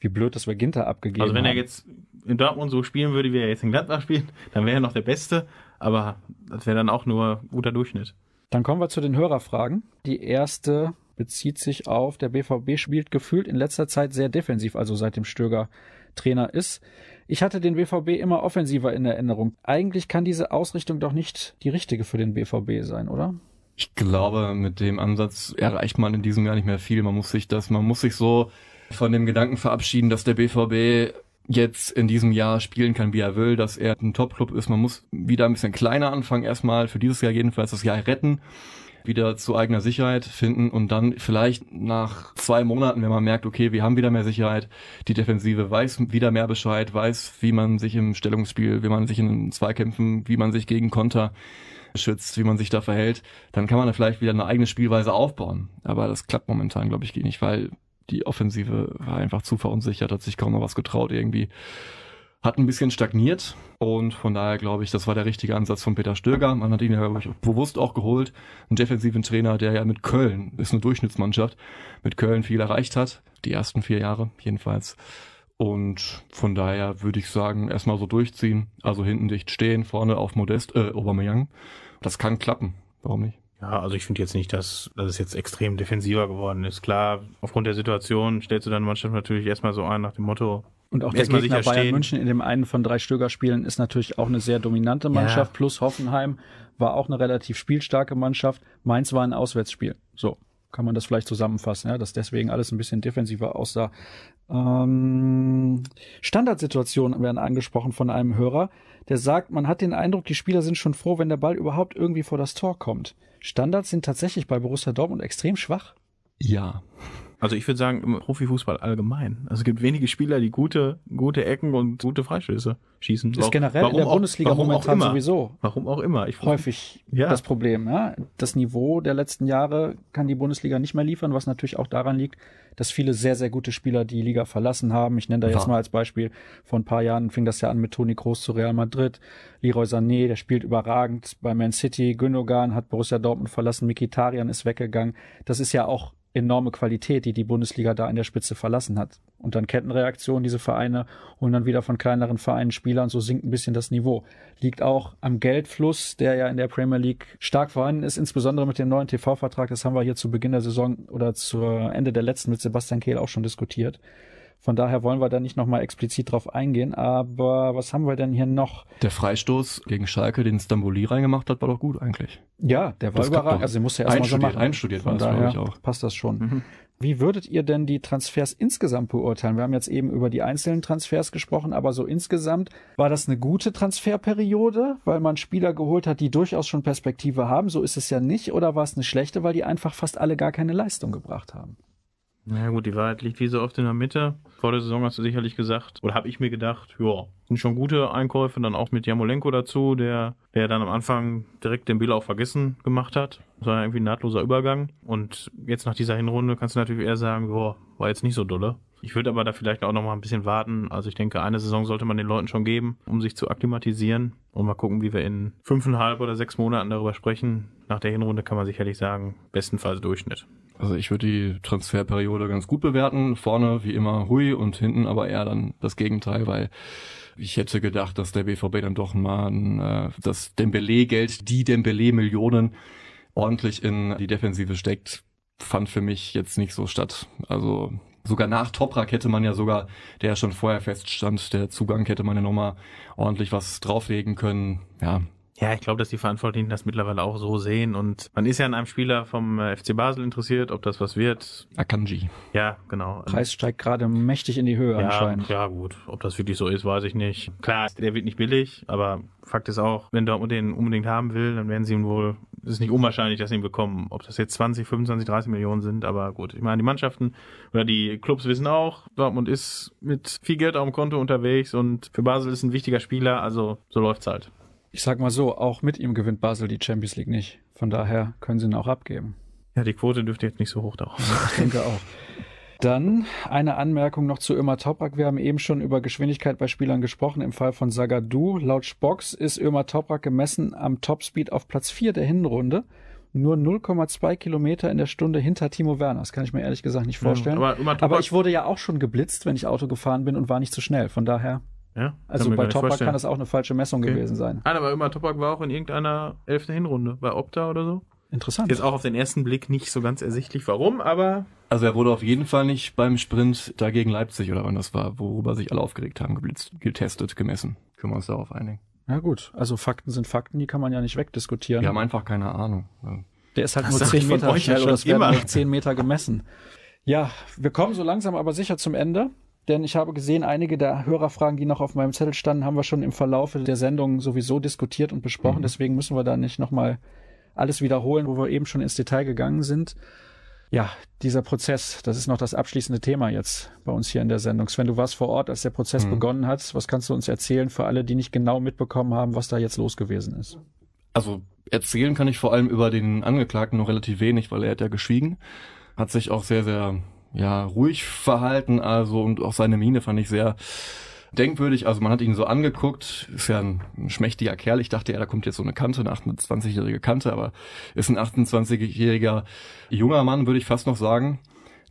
wie blöd, dass wir Ginter abgegeben haben. Also wenn er jetzt in Dortmund so spielen würde, wie er jetzt in Gladbach spielt, dann wäre er noch der Beste, aber das wäre dann auch nur guter Durchschnitt. Dann kommen wir zu den Hörerfragen. Die erste bezieht sich auf, der BVB spielt gefühlt in letzter Zeit sehr defensiv, also seit dem Stöger Trainer ist. Ich hatte den BVB immer offensiver in Erinnerung. Eigentlich kann diese Ausrichtung doch nicht die richtige für den BVB sein, oder? Ich glaube, mit dem Ansatz erreicht man in diesem Jahr nicht mehr viel. Man muss sich das, man muss sich so von dem Gedanken verabschieden, dass der BVB jetzt in diesem Jahr spielen kann, wie er will, dass er ein Top-Club ist. Man muss wieder ein bisschen kleiner anfangen, erstmal für dieses Jahr jedenfalls das Jahr retten, wieder zu eigener Sicherheit finden und dann vielleicht nach zwei Monaten, wenn man merkt, okay, wir haben wieder mehr Sicherheit, die Defensive weiß wieder mehr Bescheid, weiß, wie man sich im Stellungsspiel, wie man sich in Zweikämpfen, wie man sich gegen Konter schützt, wie man sich da verhält, dann kann man da vielleicht wieder eine eigene Spielweise aufbauen. Aber das klappt momentan, glaube ich, nicht, weil die Offensive war einfach zu verunsichert, hat sich kaum noch was getraut irgendwie. Hat ein bisschen stagniert und von daher glaube ich, das war der richtige Ansatz von Peter Stöger. Man hat ihn ja glaube ich, bewusst auch geholt. Einen defensiven Trainer, der ja mit Köln, ist eine Durchschnittsmannschaft, mit Köln viel erreicht hat. Die ersten vier Jahre jedenfalls. Und von daher würde ich sagen, erstmal so durchziehen. Also hinten dicht stehen, vorne auf Modest, äh, Aubameyang. Das kann klappen. Warum nicht? Ja, also ich finde jetzt nicht, dass, dass es jetzt extrem defensiver geworden ist. Klar, aufgrund der Situation stellst du deine Mannschaft natürlich erstmal so ein nach dem Motto. Und auch der Gegner Bayern München in dem einen von drei Stöger-Spielen ist natürlich auch eine sehr dominante Mannschaft. Ja. Plus Hoffenheim war auch eine relativ spielstarke Mannschaft. Mainz war ein Auswärtsspiel. So kann man das vielleicht zusammenfassen, ja, dass deswegen alles ein bisschen defensiver aussah. Ähm, Standardsituationen werden angesprochen von einem Hörer, der sagt, man hat den Eindruck, die Spieler sind schon froh, wenn der Ball überhaupt irgendwie vor das Tor kommt. Standards sind tatsächlich bei Borussia Dortmund extrem schwach. Ja. Also ich würde sagen, im Profifußball allgemein. Also es gibt wenige Spieler, die gute, gute Ecken und gute Freistöße schießen. Das ist generell warum in der auch, Bundesliga momentan sowieso. Warum auch immer. Ich häufig ja. das Problem. Ja? Das Niveau der letzten Jahre kann die Bundesliga nicht mehr liefern, was natürlich auch daran liegt, dass viele sehr, sehr gute Spieler die Liga verlassen haben. Ich nenne da jetzt ja. mal als Beispiel, vor ein paar Jahren fing das ja an mit Toni Kroos zu Real Madrid. Leroy Sané, der spielt überragend bei Man City. Gündogan hat Borussia Dortmund verlassen. Mikitarian ist weggegangen. Das ist ja auch enorme Qualität, die die Bundesliga da in der Spitze verlassen hat. Und dann Kettenreaktion, diese Vereine holen dann wieder von kleineren Vereinen Spieler und so sinkt ein bisschen das Niveau. Liegt auch am Geldfluss, der ja in der Premier League stark vorhanden ist, insbesondere mit dem neuen TV-Vertrag. Das haben wir hier zu Beginn der Saison oder zu Ende der letzten mit Sebastian Kehl auch schon diskutiert. Von daher wollen wir da nicht nochmal explizit drauf eingehen. Aber was haben wir denn hier noch? Der Freistoß gegen Schalke, den Stamboli reingemacht hat, war doch gut eigentlich. Ja, der war das überragend. Also, den musste er erstmal so machen. Einstudiert war das, glaube ich, auch. Passt das schon. Mhm. Wie würdet ihr denn die Transfers insgesamt beurteilen? Wir haben jetzt eben über die einzelnen Transfers gesprochen, aber so insgesamt war das eine gute Transferperiode, weil man Spieler geholt hat, die durchaus schon Perspektive haben. So ist es ja nicht. Oder war es eine schlechte, weil die einfach fast alle gar keine Leistung gebracht haben? Na gut, die Wahrheit liegt wie so oft in der Mitte. Vor der Saison hast du sicherlich gesagt, oder habe ich mir gedacht, ja, sind schon gute Einkäufe, dann auch mit Jamolenko dazu, der, der dann am Anfang direkt den Bill auch vergessen gemacht hat. Das war irgendwie ein nahtloser Übergang. Und jetzt nach dieser Hinrunde kannst du natürlich eher sagen, ja, war jetzt nicht so dolle. Ich würde aber da vielleicht auch noch mal ein bisschen warten. Also ich denke, eine Saison sollte man den Leuten schon geben, um sich zu akklimatisieren. Und mal gucken, wie wir in fünfeinhalb oder sechs Monaten darüber sprechen. Nach der Hinrunde kann man sicherlich sagen, bestenfalls Durchschnitt. Also ich würde die Transferperiode ganz gut bewerten. Vorne wie immer Hui und hinten aber eher dann das Gegenteil, weil ich hätte gedacht, dass der BVB dann doch mal äh, das Dembele-Geld, die Dembele-Millionen ordentlich in die Defensive steckt, fand für mich jetzt nicht so statt. Also sogar nach Toprak hätte man ja sogar, der schon vorher feststand, der Zugang hätte man ja nochmal ordentlich was drauflegen können. Ja, ja, ich glaube, dass die Verantwortlichen das mittlerweile auch so sehen und man ist ja an einem Spieler vom äh, FC Basel interessiert, ob das was wird. Akanji. Ja, genau. Preis steigt gerade mächtig in die Höhe ja, anscheinend. Ja, gut. Ob das wirklich so ist, weiß ich nicht. Klar, der wird nicht billig, aber Fakt ist auch, wenn Dortmund den unbedingt haben will, dann werden sie ihn wohl, es ist nicht unwahrscheinlich, dass sie ihn bekommen. Ob das jetzt 20, 25, 30 Millionen sind, aber gut. Ich meine, die Mannschaften oder die Clubs wissen auch, Dortmund ist mit viel Geld auf dem Konto unterwegs und für Basel ist ein wichtiger Spieler, also so läuft's halt. Ich sag mal so, auch mit ihm gewinnt Basel die Champions League nicht. Von daher können sie ihn auch abgeben. Ja, die Quote dürfte jetzt nicht so hoch dauern. Ich denke auch. Dann eine Anmerkung noch zu Ömer Toprak. Wir haben eben schon über Geschwindigkeit bei Spielern gesprochen. Im Fall von Sagadu, laut Spox ist Ömer Toprak gemessen am Topspeed auf Platz 4 der Hinrunde. nur 0,2 Kilometer in der Stunde hinter Timo Werner. Das kann ich mir ehrlich gesagt nicht vorstellen. Ja, aber, Aber ich wurde ja auch schon geblitzt, wenn ich Auto gefahren bin und war nicht zu schnell. Von daher, ja, also bei Topak vorstellen. kann das auch eine falsche Messung Okay. gewesen sein. Ah, aber Ömer Topak war auch in irgendeiner elften Hinrunde, bei Opta oder so. Interessant. Jetzt auch auf den ersten Blick nicht so ganz ersichtlich, warum, aber Also er wurde auf jeden Fall nicht beim Sprint da gegen Leipzig oder wann das war, worüber sich alle aufgeregt haben, geblitzt, getestet, gemessen. Können wir uns darauf einigen. Na gut, also Fakten sind Fakten, die kann man ja nicht wegdiskutieren. Wir haben einfach keine Ahnung. Der ist halt Das nur sag 10 ich von Meter schnell oder es werden immer. nicht 10 Meter gemessen. Ja, wir kommen so langsam aber sicher zum Ende. Denn ich habe gesehen, einige der Hörerfragen, die noch auf meinem Zettel standen, haben wir schon im Verlaufe der Sendung sowieso diskutiert und besprochen. Mhm. Deswegen müssen wir da nicht nochmal alles wiederholen, wo wir eben schon ins Detail gegangen sind. Ja, dieser Prozess, das ist noch das abschließende Thema jetzt bei uns hier in der Sendung. Sven, du warst vor Ort, als der Prozess Mhm. begonnen hat. Was kannst du uns erzählen für alle, die nicht genau mitbekommen haben, was da jetzt los gewesen ist? Also erzählen kann ich vor allem über den Angeklagten noch relativ wenig, weil er hat ja geschwiegen, hat sich auch sehr, sehr ja, ruhig verhalten, also und auch seine Miene fand ich sehr denkwürdig. Also man hat ihn so angeguckt, ist ja ein, ein schmächtiger Kerl. Ich dachte, ja, da kommt jetzt so eine Kante, eine 28-jährige Kante, aber ist ein 28-jähriger junger Mann, würde ich fast noch sagen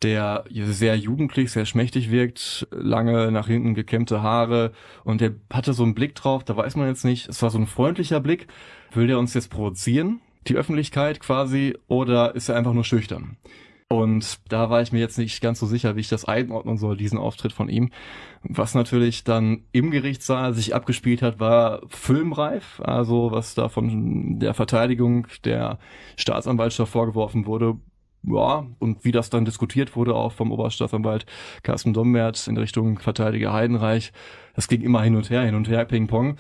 der sehr jugendlich, sehr schmächtig wirkt, lange nach hinten gekämmte Haare und der hatte so einen Blick drauf, da weiß man jetzt nicht, es war so ein freundlicher Blick, will der uns jetzt provozieren, die Öffentlichkeit quasi, oder ist er einfach nur schüchtern? Und da war ich mir jetzt nicht ganz so sicher, wie ich das einordnen soll, diesen Auftritt von ihm. Was natürlich dann im Gerichtssaal sich abgespielt hat, war filmreif. Also was da von der Verteidigung der Staatsanwaltschaft vorgeworfen wurde, ja, und wie das dann diskutiert wurde, auch vom Oberstaatsanwalt Carsten Dombert in Richtung Verteidiger Heidenreich, das ging immer hin und her, hin und her, Ping-Pong.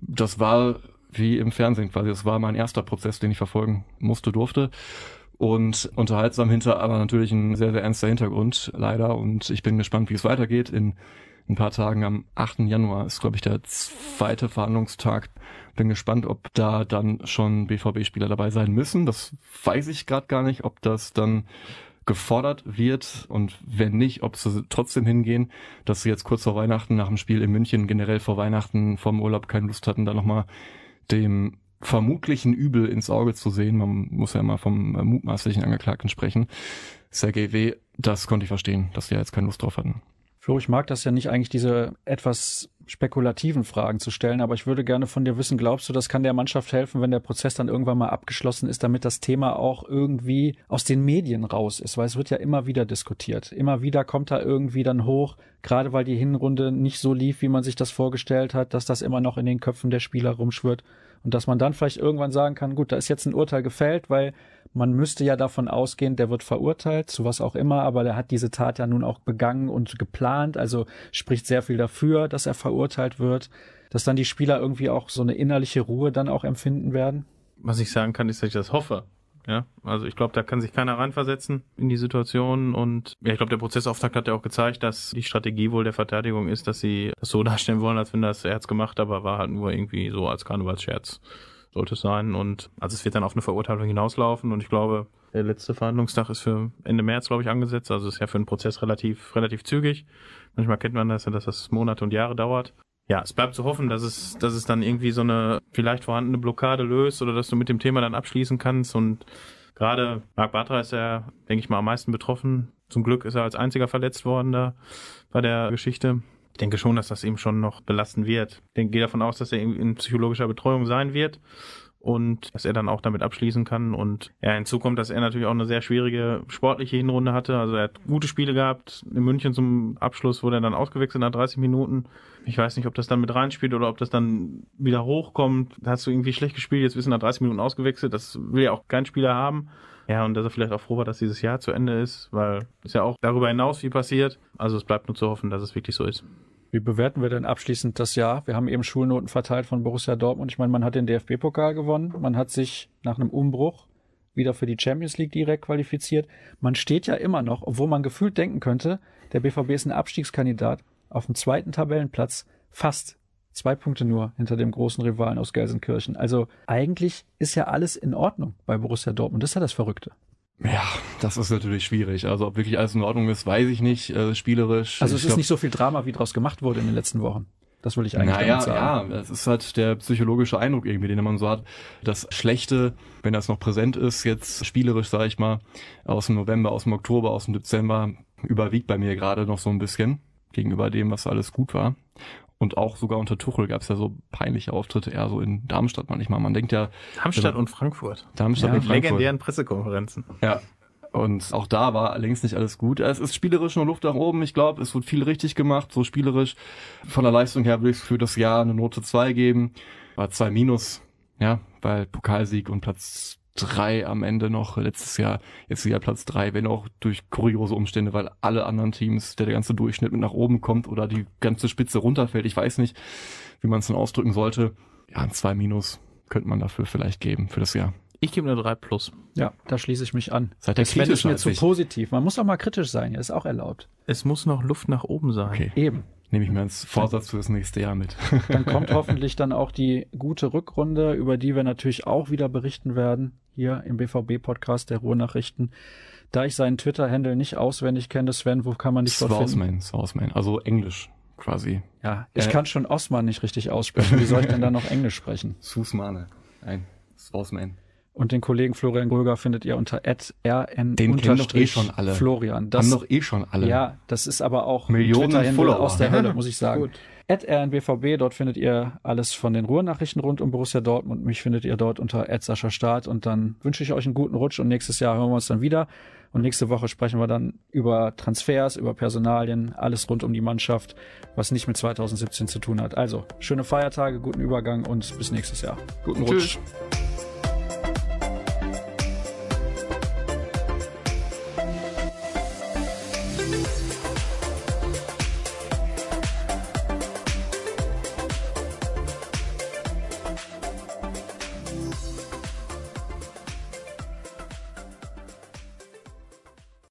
Das war wie im Fernsehen quasi. Das war mein erster Prozess, den ich verfolgen musste, durfte. Und unterhaltsam hinter, aber natürlich ein sehr, sehr ernster Hintergrund, leider. Und ich bin gespannt, wie es weitergeht. In ein paar Tagen am 8. Januar ist, glaube ich, der zweite Verhandlungstag. Bin gespannt, ob da dann schon BVB-Spieler dabei sein müssen. Das weiß ich gerade gar nicht, ob das dann gefordert wird und wenn nicht, ob sie trotzdem hingehen, dass sie jetzt kurz vor Weihnachten nach dem Spiel in München generell vor Weihnachten vom Urlaub keine Lust hatten, da nochmal dem vermutlichen Übel ins Auge zu sehen. Man muss ja immer vom äh, mutmaßlichen Angeklagten sprechen. Sergei W., das konnte ich verstehen, dass die ja jetzt keine Lust drauf hatten. Flo, ich mag das ja nicht eigentlich, diese etwas spekulativen Fragen zu stellen, aber ich würde gerne von dir wissen, glaubst du, das kann der Mannschaft helfen, wenn der Prozess dann irgendwann mal abgeschlossen ist, damit das Thema auch irgendwie aus den Medien raus ist? Weil es wird ja immer wieder diskutiert. Immer wieder kommt da irgendwie dann hoch, gerade weil die Hinrunde nicht so lief, wie man sich das vorgestellt hat, dass das immer noch in den Köpfen der Spieler rumschwirrt. Und dass man dann vielleicht irgendwann sagen kann, gut, da ist jetzt ein Urteil gefällt, weil man müsste ja davon ausgehen, der wird verurteilt, zu was auch immer, aber der hat diese Tat ja nun auch begangen und geplant, also spricht sehr viel dafür, dass er verurteilt wird, dass dann die Spieler irgendwie auch so eine innerliche Ruhe dann auch empfinden werden. was ich sagen kann, ist, dass ich das hoffe. Ja, also ich glaube, da kann sich keiner reinversetzen in die Situation und ja, ich glaube, der Prozessauftakt hat ja auch gezeigt, dass die Strategie wohl der Verteidigung ist, dass sie das so darstellen wollen, als wenn das Herz gemacht, aber war halt nur irgendwie so als Karnevalsscherz sollte es sein und also es wird dann auf eine Verurteilung hinauslaufen und ich glaube, der letzte Verhandlungstag ist für Ende März, glaube ich, angesetzt, also ist ja für einen Prozess relativ relativ zügig. Manchmal kennt man das ja, dass das Monate und Jahre dauert. Ja, es bleibt zu hoffen, dass es, dass es dann irgendwie so eine vielleicht vorhandene Blockade löst oder dass du mit dem Thema dann abschließen kannst. Und gerade Marc Bartra ist ja, denke ich mal, am meisten betroffen. Zum Glück ist er als einziger verletzt worden da bei der Geschichte. Ich denke schon, dass das ihm schon noch belasten wird. Ich denke, gehe davon aus, dass er in in psychologischer Betreuung sein wird und dass er dann auch damit abschließen kann. Und ja, hinzu kommt, dass er natürlich auch eine sehr schwierige sportliche Hinrunde hatte. Also er hat gute Spiele gehabt. In München zum Abschluss wurde er dann ausgewechselt nach 30 Minuten. Ich weiß nicht, ob das dann mit reinspielt oder ob das dann wieder hochkommt. Da hast du irgendwie schlecht gespielt, jetzt bist du nach 30 Minuten ausgewechselt. Das will ja auch kein Spieler haben. Ja, und dass er vielleicht auch froh war, dass dieses Jahr zu Ende ist, weil ist ja auch darüber hinaus viel passiert. Also es bleibt nur zu hoffen, dass es wirklich so ist. Wie bewerten wir denn abschließend das Jahr? Wir haben eben Schulnoten verteilt von Borussia Dortmund. Ich meine, man hat den DFB-Pokal gewonnen. Man hat sich nach einem Umbruch wieder für die Champions League direkt qualifiziert. Man steht ja immer noch, obwohl man gefühlt denken könnte, der BVB ist ein Abstiegskandidat auf dem zweiten Tabellenplatz, fast zwei Punkte nur hinter dem großen Rivalen aus Gelsenkirchen. Also eigentlich ist ja alles in Ordnung bei Borussia Dortmund. Das ist ja das Verrückte. Ja, das ist natürlich schwierig. Also ob wirklich alles in Ordnung ist, weiß ich nicht. Äh, spielerisch. Also es ist glaub- nicht so viel Drama, wie draus gemacht wurde in den letzten Wochen. Das will ich eigentlich naja, sagen. ja, es ist halt der psychologische Eindruck irgendwie, den man so hat. Das Schlechte, wenn das noch präsent ist, jetzt spielerisch, sage ich mal, aus dem November, aus dem Oktober, aus dem Dezember, überwiegt bei mir gerade noch so ein bisschen gegenüber dem, was alles gut war. Und auch sogar unter Tuchel gab es ja so peinliche Auftritte, eher so in Darmstadt manchmal. Man denkt ja, Darmstadt und Frankfurt. Darmstadt Ja, und Frankfurt. legendären Pressekonferenzen. Ja. Und auch da war längst nicht alles gut. Es ist spielerisch nur Luft nach oben. Ich glaube, es wird viel richtig gemacht, so spielerisch. Von der Leistung her würde ich für das Jahr eine Note 2 geben. War 2 minus, ja, weil Pokalsieg und Platz 3 am Ende noch letztes Jahr, jetzt wieder Platz 3, wenn auch durch kuriose Umstände, weil alle anderen Teams, der, der ganze Durchschnitt mit nach oben kommt oder die ganze Spitze runterfällt. Ich weiß nicht, wie man es dann ausdrücken sollte. Ja, ein 2 minus könnte man dafür vielleicht geben für das Jahr. Ich gebe eine 3 plus. Ja, da schließe ich mich an. Seid ihr Sven ist mir zu ich? positiv. Man muss auch mal kritisch sein, ja, ist auch erlaubt. Es muss noch Luft nach oben sein. Okay. Eben. Nehme ich mir als Vorsatz für das nächste Jahr mit. Dann kommt hoffentlich dann auch die gute Rückrunde, über die wir natürlich auch wieder berichten werden, hier im BVB-Podcast der Ruhrnachrichten. Da ich seinen Twitter-Handle nicht auswendig kenne, Sven, wo kann man dich dort finden? Swausman, Swausman, also Englisch quasi. Ja, ich Äh, kann schon Osman nicht richtig aussprechen. Wie soll ich denn da noch Englisch sprechen? Susmane. Nein, Swausman. Und den Kollegen Florian Gröger findet ihr unter rn Den kennen doch eh schon alle. Florian. Haben Das, doch eh schon alle. ja, das ist aber auch Millionen Follower. aus der Hölle, muss ich sagen. gut. At rnbvb, dort findet ihr alles von den Ruhrnachrichten rund um Borussia Dortmund. Mich findet ihr dort unter Sascha Start und dann wünsche ich euch einen guten Rutsch und nächstes Jahr hören wir uns dann wieder. Und nächste Woche sprechen wir dann über Transfers, über Personalien, alles rund um die Mannschaft, was nicht mit 2017 zu tun hat. Also, schöne Feiertage, guten Übergang und bis nächstes Jahr. Guten Tschüss. Rutsch.